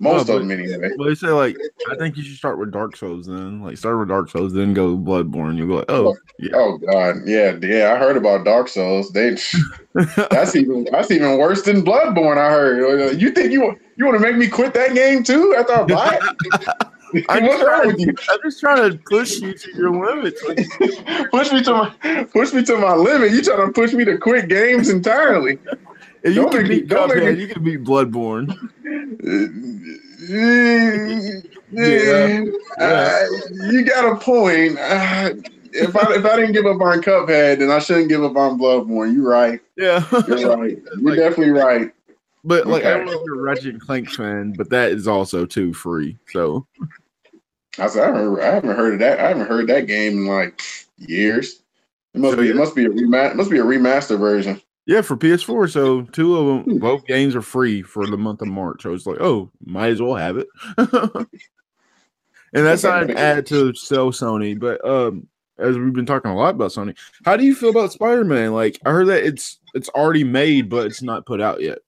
most Oh, of them anyway. well, they say like I think you should start with Dark Souls then. Like start with Dark Souls, then go Bloodborne. You'll be like, oh, oh yeah. Oh god, yeah, yeah. I heard about Dark Souls. They that's even that's even worse than Bloodborne. I heard. Uh, you think you you want to make me quit that game too after I buy it? I'm What's trying, with you? I'm just trying to push you to your limits. Push me to my push me to my limit. You trying to push me to quit games entirely? If you Don't can beat make Cuphead, you can beat Bloodborne. yeah, you got a point. Uh, if I if I didn't give up on Cuphead, then I shouldn't give up on Bloodborne. You're right. Yeah. You're right. You're Like- definitely right. But like I Okay. don't know if you're a Ratchet Clank fan, but that is also too free. So I said I haven't, I haven't heard of that. I haven't heard that game in like years. It must So, be. It must be a rema- Must be a remaster version. Yeah, for PS4. So two of them, both games are free for the month of March. I was like, oh, might as well have it. and that's not an ad to sell Sony, but um, as we've been talking a lot about Sony, how do you feel about Spider Man? Like I heard that it's it's already made, but it's not put out yet.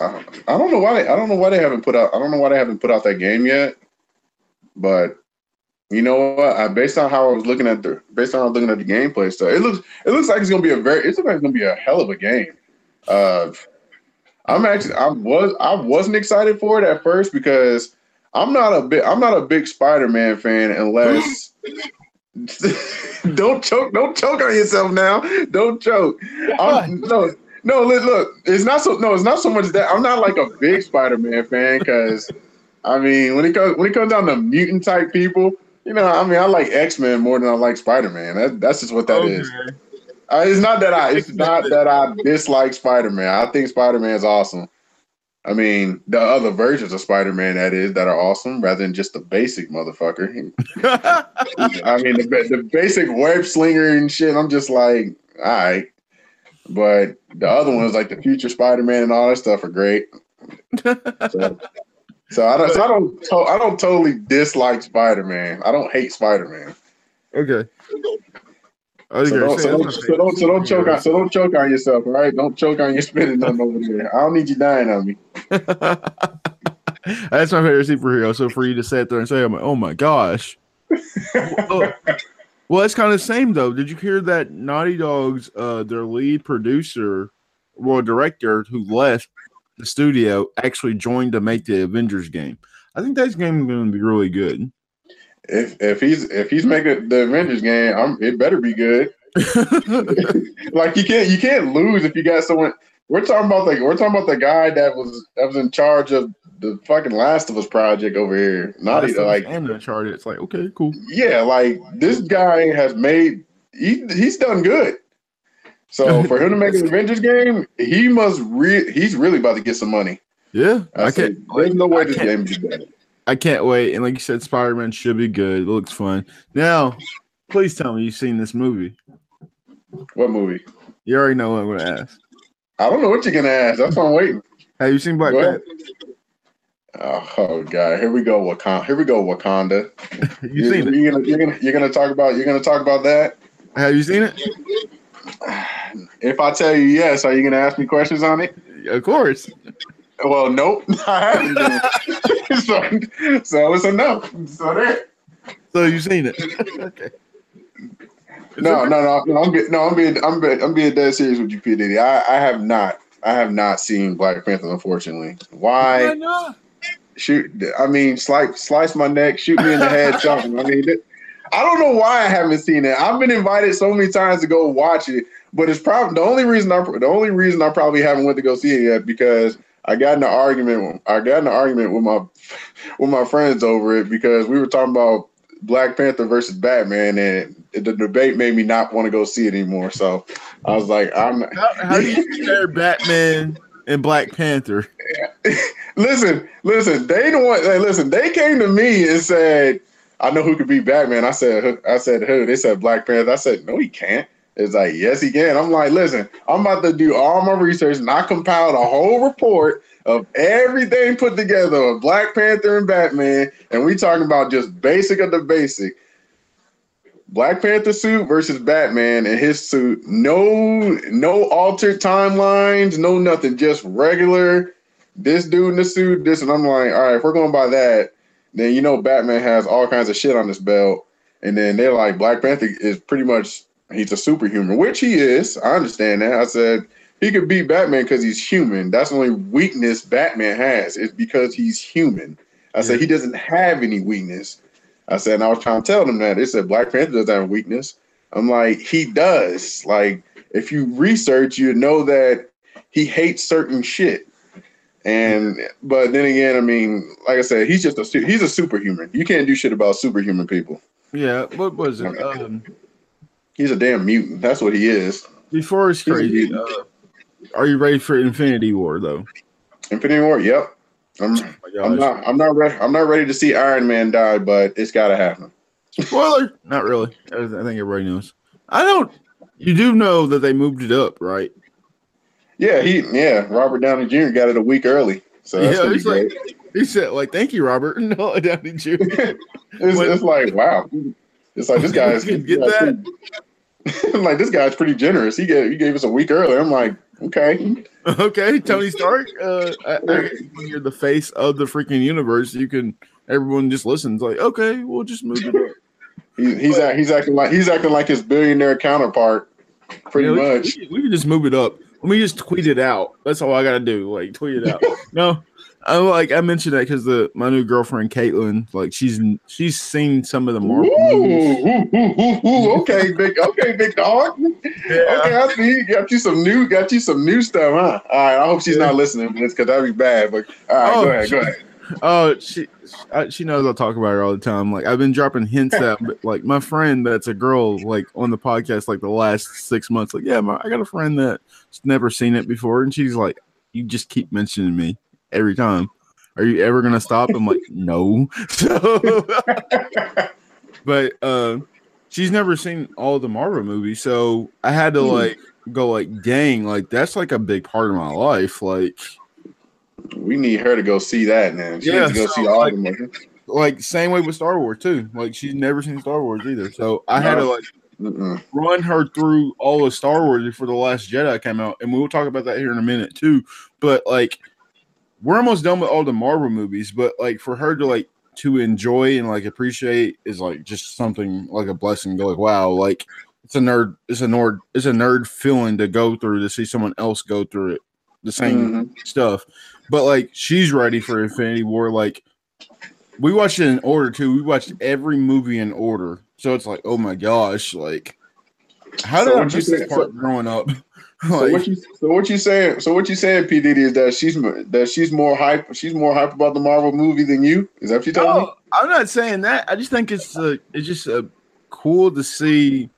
I, I don't know why. They, I don't know why they haven't put out. I don't know why they haven't put out that game yet. But you know what? I, based on how I was looking at the, based on how I was looking at the gameplay stuff, it looks it looks like it's gonna be a very. Like it's gonna be a hell of a game. Uh, I'm actually. I was. I wasn't excited for it at first because I'm not a big. I'm not a big Spider-Man fan unless. don't choke! Don't choke on yourself now! Don't choke! I'm, no, no. Look, look, it's not so. No, it's not so much that I'm not like a big Spider-Man fan because, I mean, when it comes when it comes down to mutant type people, you know, I mean, I like X-Men more than I like Spider-Man. That, that's just what that is. Okay. Uh, it's not that I. It's not that I dislike Spider-Man. I think Spider-Man is awesome. I mean, the other versions of Spider-Man that is that are awesome, rather than just the basic motherfucker. I mean, the, the basic web slinger and shit. I'm just like, all right, but the other ones, like the future Spider-Man and all that stuff, are great. So, so I don't. So I don't. To, I don't totally dislike Spider-Man. I don't hate Spider-Man. okay. I So don't, so, don't, so don't, so don't choke on, so don't choke on yourself, all right? Don't choke on your spinning nothing over there. I don't need you dying on me. That's my favorite superhero. So for you to sit there and say, I'm like, "Oh my gosh," well, well, it's kind of the same though. Did you hear that Naughty Dog's uh, their lead producer, well, director who left the studio, actually joined to make the Avengers game? I think that game is going to be really good. If if he's if he's making the Avengers game, I'm, it better be good. like you can't you can't lose if you got someone. We're talking about the we're talking about the guy that was that was in charge of the fucking Last of Us project over here. Not even like and the chart. It's like okay, cool. yeah, like this guy has made he he's done good. So for him to make an Avengers game, he must re he's really about to get some money. Yeah, I, I can't. There's no way I this game is better. I can't wait. And like you said, Spider Man should be good. It looks fun. Now, please tell me you've seen this movie. What movie? You already know what I'm gonna ask. I don't know what you're gonna ask. That's why I'm waiting. Have you seen Black. Panther? Oh, oh god, here we go, Wakanda. Here we go, Wakanda. You seen it? You're gonna, you're gonna, you're gonna talk about, you're gonna talk about that. Have you seen it? If I tell you yes, are you gonna ask me questions on it? Of course. Well, nope, I haven't. so, so it's a no. So there. So you've seen it? okay. No, no, no, no. I'm being, no, I'm being, I'm being, I'm being dead serious with you, P Diddy. I, I have not, I have not seen Black Panther. Unfortunately, Why why? not? Shoot, I mean, slice, slice my neck, shoot me in the head, something. I mean, it- I don't know why I haven't seen it. I've been invited so many times to go watch it, but it's probably the only reason I, the only reason I probably haven't went to go see it yet because I got in an argument. I got in an argument with my, with my friends over it because we were talking about Black Panther versus Batman, and the debate made me not want to go see it anymore. So I was like, I'm How, how do you compare Batman and Black Panther? listen, listen. They don't want. Listen, they came to me and said, "I know who could be Batman." I said? "I said who?" They said Black Panther. I said, "No, he can't." It's like, yes, he can. I'm like, listen, I'm about to do all my research, and I compiled a whole report of everything put together of Black Panther and Batman, and we talking about just basic of the basic. Black Panther suit versus Batman and his suit. No, no altered timelines, no nothing, just regular. This dude in the suit, this, and I'm like, all right, if we're going by that, then you know Batman has all kinds of shit on his belt. And then they're like, Black Panther is pretty much he's a superhuman, which he is. I understand that. I said he could beat Batman because he's human. That's the only weakness Batman has is because he's human. I said he doesn't have any weakness. I said, and I was trying to tell them that. They said Black Panther doesn't have a weakness. I'm like, he does. Like, if you research, you know that he hates certain shit. And but then again, I mean, like I said, he's just a he's a superhuman. You can't do shit about superhuman people. Yeah, what was it? Um, He's a damn mutant. That's what he is. before it's crazy. Uh, are you ready for Infinity War though? Infinity War. Yep. I'm, Oh I'm not. I'm not ready. I'm not ready to see Iron Man die, but it's got to happen. Spoiler. Not really. I I think everybody knows. I don't. You do know that they moved it up, right? Yeah. He. Yeah. Robert Downey Jr. got it a week early. So that's Yeah, gonna like-. He said, "Like, thank you, Robert." No, Downey Jr. It's, When- it's like wow. It's like this guy's You get that? I'm like this guy's pretty generous. He gave he gave us a week early. I'm like, okay. okay, Tony Stark. Uh, I, I when you're the face of the freaking universe, you can. Everyone just listens. Like, okay, we'll just move it up. He, he's act, he's acting like he's acting like his billionaire counterpart, pretty Yeah, we- much. We, we can just move it up. Let me just tweet it out. That's all I gotta do. Like tweet it out. no, I like I mentioned that because the my new girlfriend Caitlin, like she's she's seen some of the Ooh, Marvel movies. ooh, ooh, ooh, ooh. Okay, big okay, big dog. Yeah. Okay, I see. Got you some new got you some new stuff, huh? All right. I hope she's not listening to this because that'd be bad. But all right, Oh, go ahead, go ahead. Oh, she I, she knows I talk about her all the time. Like I've been dropping hints at but, like my friend that's a girl like on the podcast like the last six months. Like yeah, my, I got a friend that's never seen it before, and she's like, you just keep mentioning me every time. Are you ever gonna stop? I'm like, no. So, but uh, she's never seen all the Marvel movies, so I had to Hmm. like go like, dang, like that's like a big part of my life. Like, We need her to go see that, man. She Yeah, needs to go so, see all like- of them. like same way with Star Wars too. Like she's never seen Star Wars either, so I had to like Mm-mm. run her through all of Star Wars before the Last Jedi came out, and we'll talk about that here in a minute too. But like, we're almost done with all the Marvel movies, but like for her to like to enjoy and like appreciate is like just something like a blessing. Go like, wow, like it's a nerd, it's a nerd, it's a nerd feeling to go through to see someone else go through it, the same Mhm. stuff. But like, she's ready for Infinity War. Like, we watched it in order too. We watched every movie in order, so it's like, oh my gosh, like, how So did I you miss this say- part growing up? So like, what you so what you saying? So what you saying, P Diddy, is that she's that she's more hype. She's more hype about the Marvel movie than you. Is that what you telling me? I'm not saying that. I just think it's uh, it's just uh, cool to see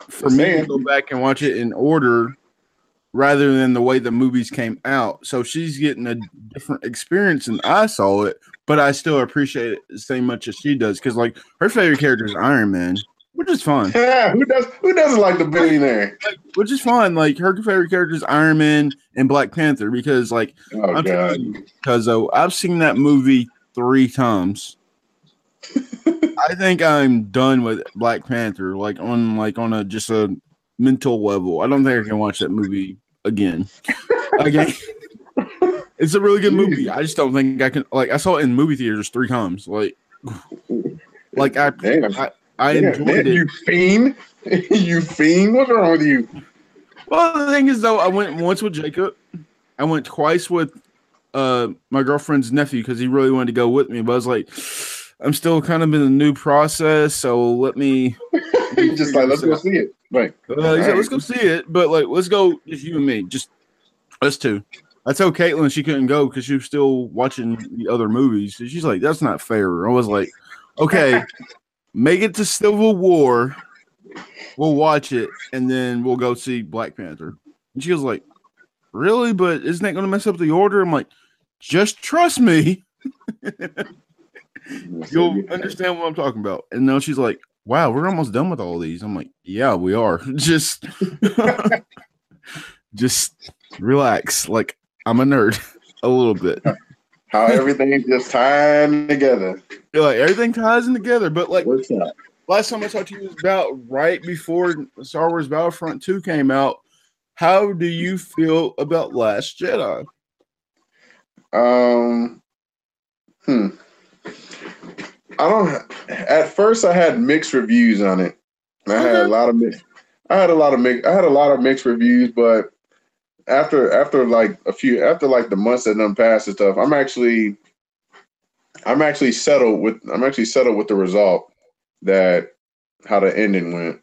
for me to go back and watch it in order rather than the way the movies came out. So she's getting a different experience than I saw it, but I still appreciate it the same much as she does because like her favorite character is Iron Man. which is fine. who does who doesn't like the billionaire? Like, which is fun. Like her favorite characters, Iron Man and Black Panther, because like Oh I'm god. telling you, because though I've seen that movie three times. I think I'm done with Black Panther, like on like on a just a mental level. I don't think I can watch that movie again. again. It's a really good movie. I just don't think I can like I saw it in movie theaters three times. Like like I Damn. I, I Damn, enjoyed man, it. You fiend. you fiend. What's wrong with you? Well, the thing is, though, I went once with Jacob. I went twice with uh my girlfriend's nephew because he really wanted to go with me. But I was like, I'm still kind of in a new process, so let me. just like let's go see it. Like Uh, he said, let's go see it, but like, let's go just you and me, just us two. I told Caitlin she couldn't go because she was still watching the other movies. She's like, "That's not fair." I was like, "Okay, make it to Civil War. We'll watch it, and then we'll go see Black Panther." And she was like, "Really? But isn't that going to mess up the order?" I'm like, "Just trust me, you'll understand what I'm talking about." And now she's like, "Wow, we're almost done with all these." I'm like, "Yeah, we are. Just, just relax. Like I'm a nerd a little bit." how everything just tying together. You're like everything ties in together, but like What's up? last time I talked to you was about right before Star Wars Battlefront 2 came out. How do you feel about Last Jedi? Um, hmm. I don't. At first, I had mixed reviews on it. I had a lot of mix. I had a lot of mix. I had a lot of mixed reviews, but after after like a few after like the months that done passed and stuff, I'm actually I'm actually settled with I'm actually settled with the result that how the ending went,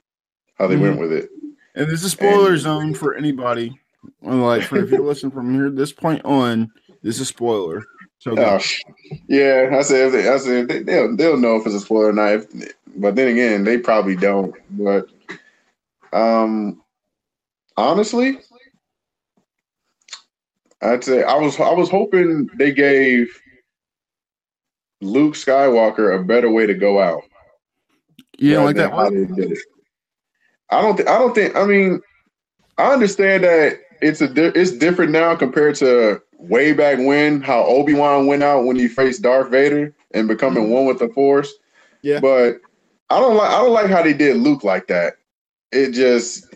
how they went with it. And this is a spoiler And- zone for anybody. Like for if you listen from here this point on, this is spoiler. So. Oh, yeah, I said, if they, I said they, they'll they'll know if it's a spoiler or not. If, but then again, they probably don't. But um, honestly, I'd say I was I was hoping they gave Luke Skywalker a better way to go out. don't like that how they did it. I don't. Th- I don't think. I mean, I understand that it's a di- it's different now compared to way back when how Obi Wan went out when he faced Darth Vader and becoming mm-hmm. one with the Force. Yeah. but I don't like. I don't like how they did Luke like that. It just.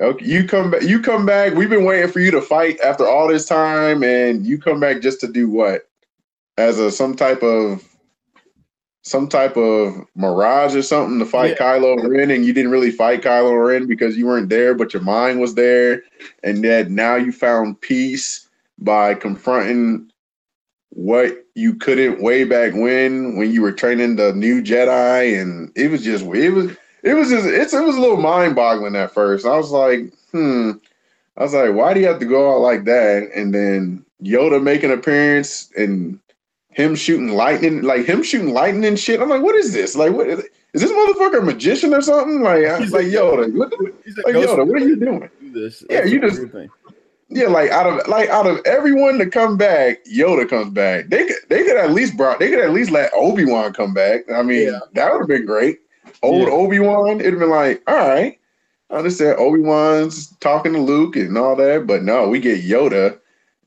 Okay, you come back. You come back. We've been waiting for you to fight after all this time, and you come back just to do what? As a some type of some type of mirage or something to fight Kylo Ren, and you didn't really fight Kylo Ren because you weren't there, but your mind was there, and that now you found peace by confronting what you couldn't way back when when you were training the new Jedi, and it was just it was it was just it's it was a little mind boggling at first. I was like, hmm. I was like, why do you have to go out like that? And then Yoda make an appearance and him shooting lightning, like him shooting lightning and shit. I'm like, what is this? Like, what is, is this motherfucker a magician or something? Like, I, He's like Yoda, what, He's like Yoda, what are you doing? this. Yeah, you just- thing. Yeah, like out of like out of everyone to come back, Yoda comes back. They could they could at least brought they could at least let Obi Wan come back. I mean, Yeah. that would have been great. Old Yeah. Obi Wan, it'd have been like, all right. I understand Obi Wan's talking to Luke and all that, but no, we get Yoda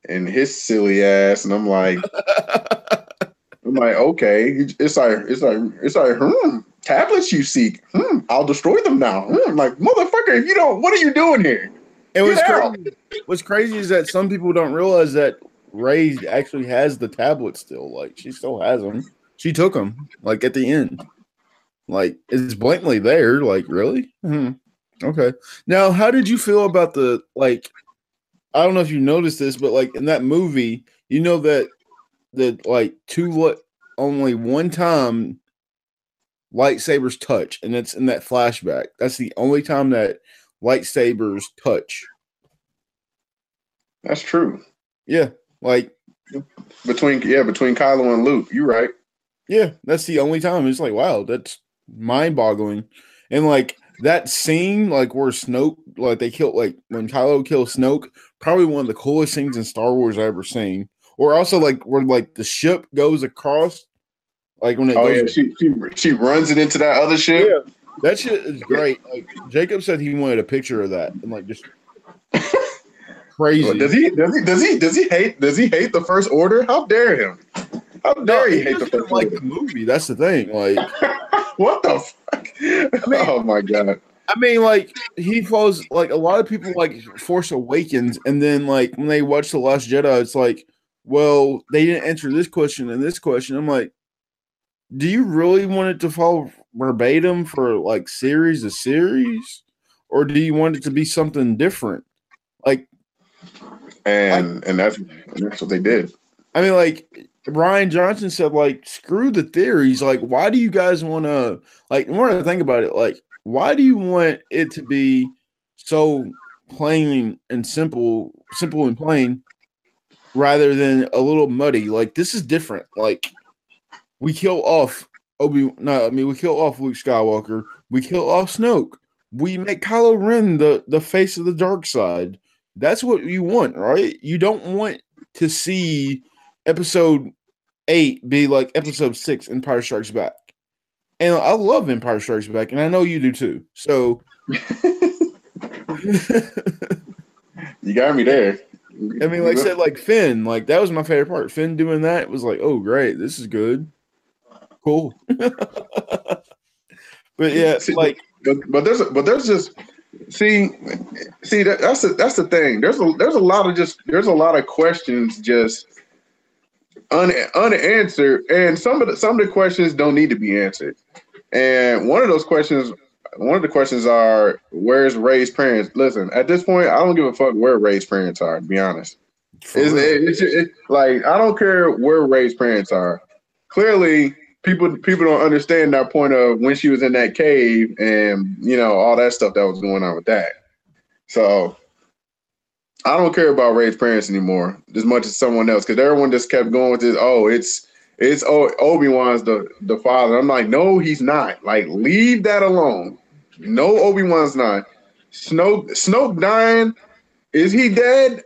and his silly ass, and I'm like, I'm like, okay, it's like it's like it's like, hmm, tablets you seek, hmm, I'll destroy them now. Hmm, like motherfucker, if you don't, what are you doing here? It was crazy. What's crazy is that some people don't realize that Rey actually has the tablet still. Like she still has them. She took them. Like at the end. Like it's blatantly there. Like really? Hmm. Okay. Now, how did you feel about the like? I don't know if you noticed this, but like in that movie, you know that the like two what only one time lightsabers touch, and it's in that flashback. That's the only time that lightsabers touch. That's true. Yeah, like Between yeah, between Kylo and Luke, you're right. yeah, that's the only time. It's like wow, that's mind-boggling. And like that scene, like where Snoke, like they killed, like when Kylo kills Snoke, probably one of the coolest things in Star Wars I've ever seen. Or also like where like the ship goes across, like when it Oh goes. yeah, she, she she runs it into that other ship. That shit is great. Like Jacob said, he wanted a picture of that and like just crazy. Does he? Does he? Does he? Does he hate? Does he hate the first order? How dare him? How dare No, he he hate the first didn't like the movie. That's the thing. Like, what the fuck? oh my god! I mean, like he falls. Like a lot of people like Force Awakens, and then like when they watch the Last Jedi, it's like, well, they didn't answer this question and this question. I'm like, do you really want it to follow verbatim for like series to series, or do you want it to be something different? Like, And and that's and that's what they did. I mean, like Rian Johnson said, like, screw the theories. Like, why do you guys want to, like, more to think about it, like, why do you want it to be so plain and simple, simple and plain, rather than a little muddy? Like, this is different. Like, we kill off Obi. No, I mean, we kill off Luke Skywalker. We kill off Snoke. We make Kylo Ren the the face of the dark side. That's what you want, right? You don't want to see episode eight be like episode six Empire Strikes Back. And I love Empire Strikes Back, and I know you do too. So You got me there. I mean, like I said, like Finn, like that was my favorite part. Finn doing that was like, oh great, this is good. Cool. but yeah, See, like but, but there's but there's just see see that, that's the that's the thing. There's a there's a lot of just there's a lot of questions just un, unanswered, and some of the some of the questions don't need to be answered. And one of those questions, one of the questions are, where's Rey's parents? Listen, at this point, I don't give a fuck where Rey's parents are. To be honest, it's, it's like I don't care where Rey's parents are. Clearly, people people don't understand that point of when she was in that cave and you know all that stuff that was going on with that. So I don't care about Rey's parents anymore as much as someone else because everyone just kept going with this. Oh, it's it's oh, Obi Wan's the the father. I'm like, no, he's not. Like, leave that alone. No, Obi Wan's not. Snoke Snoke dying. Is he dead?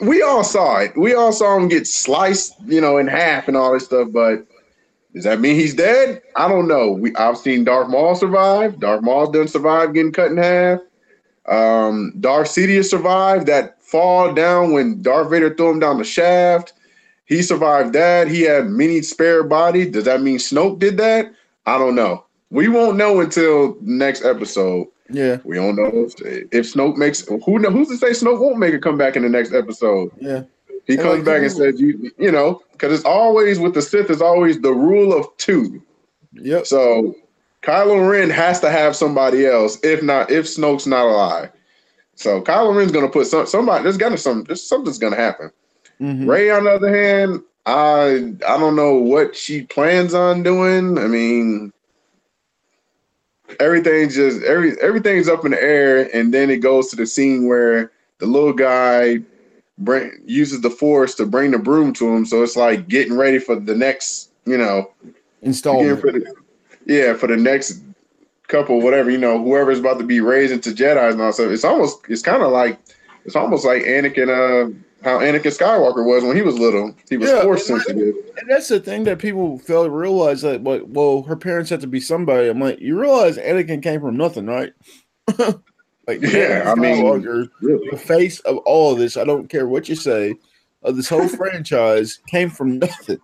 We all saw it. We all saw him get sliced, you know, in half and all this stuff. But does that mean he's dead? I don't know. We I've seen Darth Maul survive. Darth Maul didn't survive getting cut in half. Um, Darth Sidious survived that fall down when Darth Vader threw him down the shaft. He survived that. He had many spare bodies. Does that mean Snoke did that? I don't know. We won't know until next episode. yeah, We don't know if, if Snoke makes who know who's to say Snoke won't make a comeback in the next episode. yeah. He And, comes like, back and says, "You, you know, because it's always with the Sith is always the rule of two. Yep. So Kylo Ren has to have somebody else, if not if Snoke's not alive. So Kylo Ren's gonna put some somebody. There's gonna some. There's something's gonna happen. Mhm. Rey, on the other hand, I I don't know what she plans on doing. I mean, everything's just every everything's up in the air, and then it goes to the scene where the little guy bring uses the force to bring the broom to him. So it's like getting ready for the next, you know, Installment. Yeah, for the next couple, whatever, you know, whoever's about to be raised into Jedi's and all stuff. It's almost it's kind of like it's almost like Anakin uh how Anakin Skywalker was when he was little. He was Yeah, force sensitive. And that's the thing that people fail to realize that, like, well, her parents had to be somebody. I'm like, you realize Anakin came from nothing, right? like, Yeah, I mean- Really. the face of all of this. I don't care what you say. Of this whole franchise came from nothing.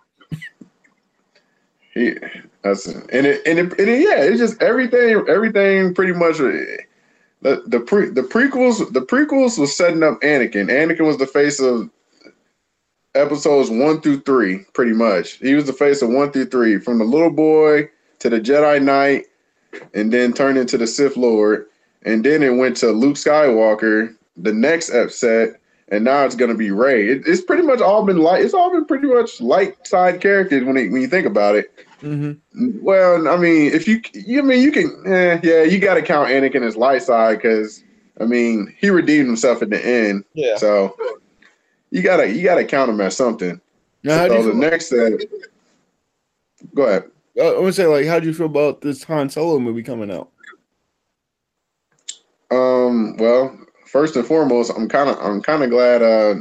He, that's and it and it, and it, yeah, it's just everything everything pretty much uh, the the pre the prequels the prequels was setting up Anakin. Anakin was the face of episodes one through three, pretty much. He was the face of one through three, from the little boy to the Jedi Knight, and then turned into the Sith Lord, and then it went to Luke Skywalker, the next set, and now it's gonna be Rey. It, it's pretty much all been light. It's all been pretty much light side characters when it, when you think about it. Mm-hmm. Well, I mean, if you, you I mean, you can, eh, yeah, you got to count Anakin as light side because, I mean, he redeemed himself at the end, Yeah. so you gotta, you gotta count him as something. Now, how do so you the feel, next set, go ahead. I want to say, like, how do you feel about this Han Solo movie coming out? Um, well, first and foremost, I'm kind of, I'm kind of glad, uh,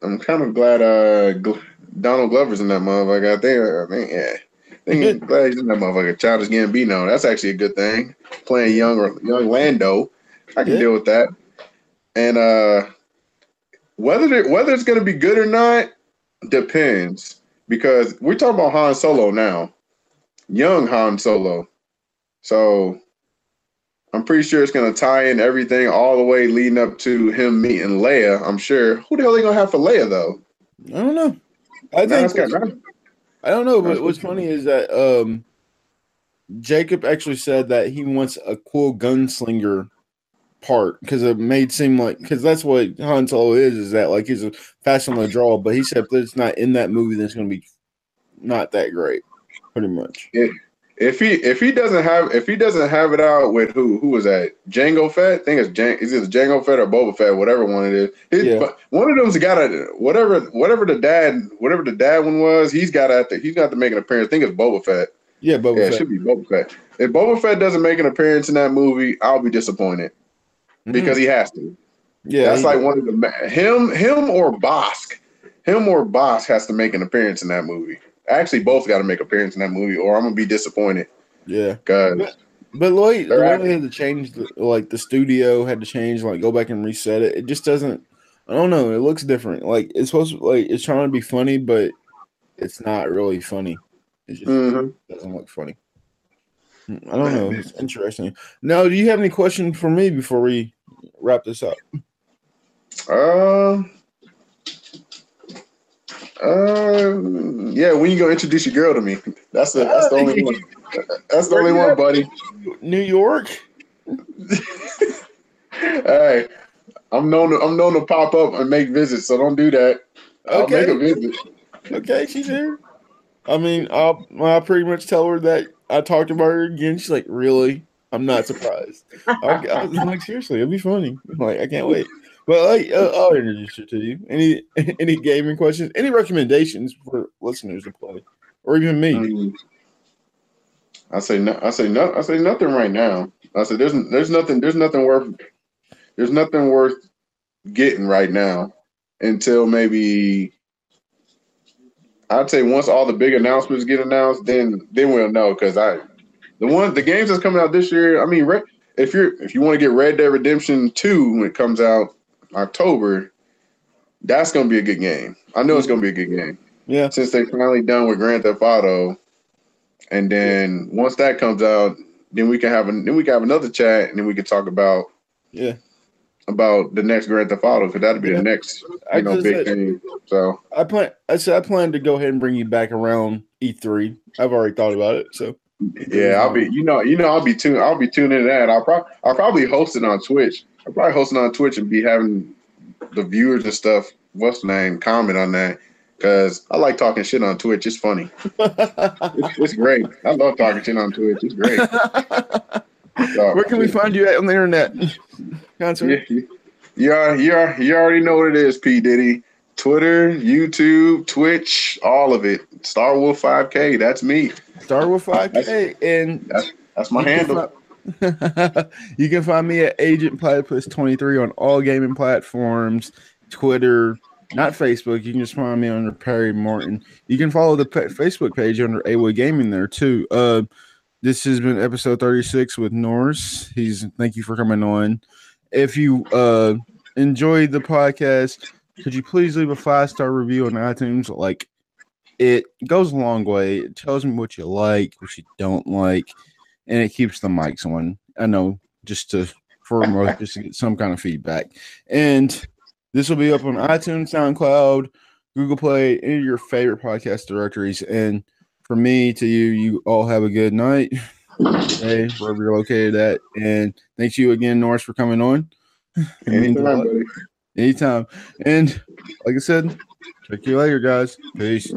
I'm kind of glad, uh, Gl- Donald Glover's in that motherfucker. I think, I mean, yeah, Thinking, glad he's in that motherfucker. Childish Gambino. That's actually a good thing. Playing young or young Lando, I can Yeah. deal with that. And uh whether it, whether it's gonna be good or not depends because we're talking about Han Solo now, young Han Solo. So I'm pretty sure it's gonna tie in everything all the way leading up to him meeting Leia. I'm sure. Who the hell are they gonna have for Leia though? I don't know. I Nah, think got- I don't know, but what's funny is that um Jacob actually said that he wants a cool gunslinger part because it made seem like because that's what Han Solo is is that like he's a fast on the draw, but he said if it's not in that movie, then it's going to be not that great, pretty much. If he if he doesn't have if he doesn't have it out with who who was that Jango Fett? I think it's Jan, is it Jango Fett or Boba Fett, whatever one it is. His- Yeah. One of them's got to whatever whatever the dad whatever the dad one was. He's got to he's got to make an appearance. I think it's Boba Fett. Yeah, Boba yeah, it should be Boba Fett. If Boba Fett doesn't make an appearance in that movie, I'll be disappointed Mhm. because he has to. yeah, That's like one of the him him or Bossk, him or Bossk has to make an appearance in that movie. Actually, both got to make appearance in that movie, or I'm gonna be disappointed. yeah. Cause But Lloyd, the They're way they had to change, the, like the studio had to change, like go back and reset it. It just doesn't. I don't know. It looks different. Like it's supposed to, like it's trying to be funny, but it's not really funny. It just mhm. doesn't look funny. I don't know. It's interesting. Now, do you have any questions for me before we wrap this up? Uh, uh, yeah. When you gonna introduce your girl to me? That's the that's the only one. That's the only one, buddy. New York. Hey, I'm known to I'm known to pop up and make visits, so don't do that. I'll make a Okay. visit. Okay, she's here. I mean, I'll I'll pretty much tell her that I talked about her again. She's like, "Really? I'm not surprised." I, I was like, "Seriously, it'll be funny." I'm like, I can't wait. But like, uh, I'll introduce it to you. Any any gaming questions? Any recommendations for listeners to play, or even me? I say no. I say no. I say nothing right now. I said there's there's nothing there's nothing worth there's nothing worth getting right now until maybe I'd say once all the big announcements get announced, then then we'll know because I the one the games that's coming out this year. I mean, if you're if you want to get Red Dead Redemption two when it comes out October, that's gonna be a good game. I know it's gonna be a good game Yeah, since they finally done with Grand Theft Auto, and then once that comes out, then we can have a, then we can have another chat, and then we can talk about yeah. about the next Grand Theft Auto because that'll be Yeah. the next I you know big said- thing. So I plan. I said I plan to go ahead and bring you back around E3. I've already thought about it. So yeah, I'll be you know you know I'll be tune I'll be tuning into that. I'll probably I'll probably host it on Twitch. I'll probably hosting on Twitch and be having the viewers and stuff. What's the name? Comment on that. Cause I like talking shit on Twitch. It's funny. It's, it's great. I love talking shit on Twitch. It's great. So, Where can we find you at on the internet? Concert. Yeah, you, are, you, are, you already know what it is, P. Diddy. Twitter, YouTube, Twitch, all of it. Star Wolf 5K, that's me. Start with 5K and That's that's my handle. you can find me at Agent Platypus 23 on all gaming platforms, Twitter, not Facebook. You can just find me under Perry Martin. You can follow the pa- Facebook page under AWA Gaming there too. Uh, this has been episode 36 with Norris. He's thank you for coming on. If you uh enjoyed the podcast, could you please leave a five star review on iTunes? Like it goes a long way. It tells me what you like, what you don't like, and it keeps the mics on. I know just to for just to get some kind of feedback. And this will be up on iTunes, SoundCloud, Google Play, any of your favorite podcast directories. And for me to you, you all have a good night, hey, wherever you're located at. And thank you again, Norris, for coming on. It means a Anytime, uh, buddy. Anytime. And like I said, check you later, guys. Peace.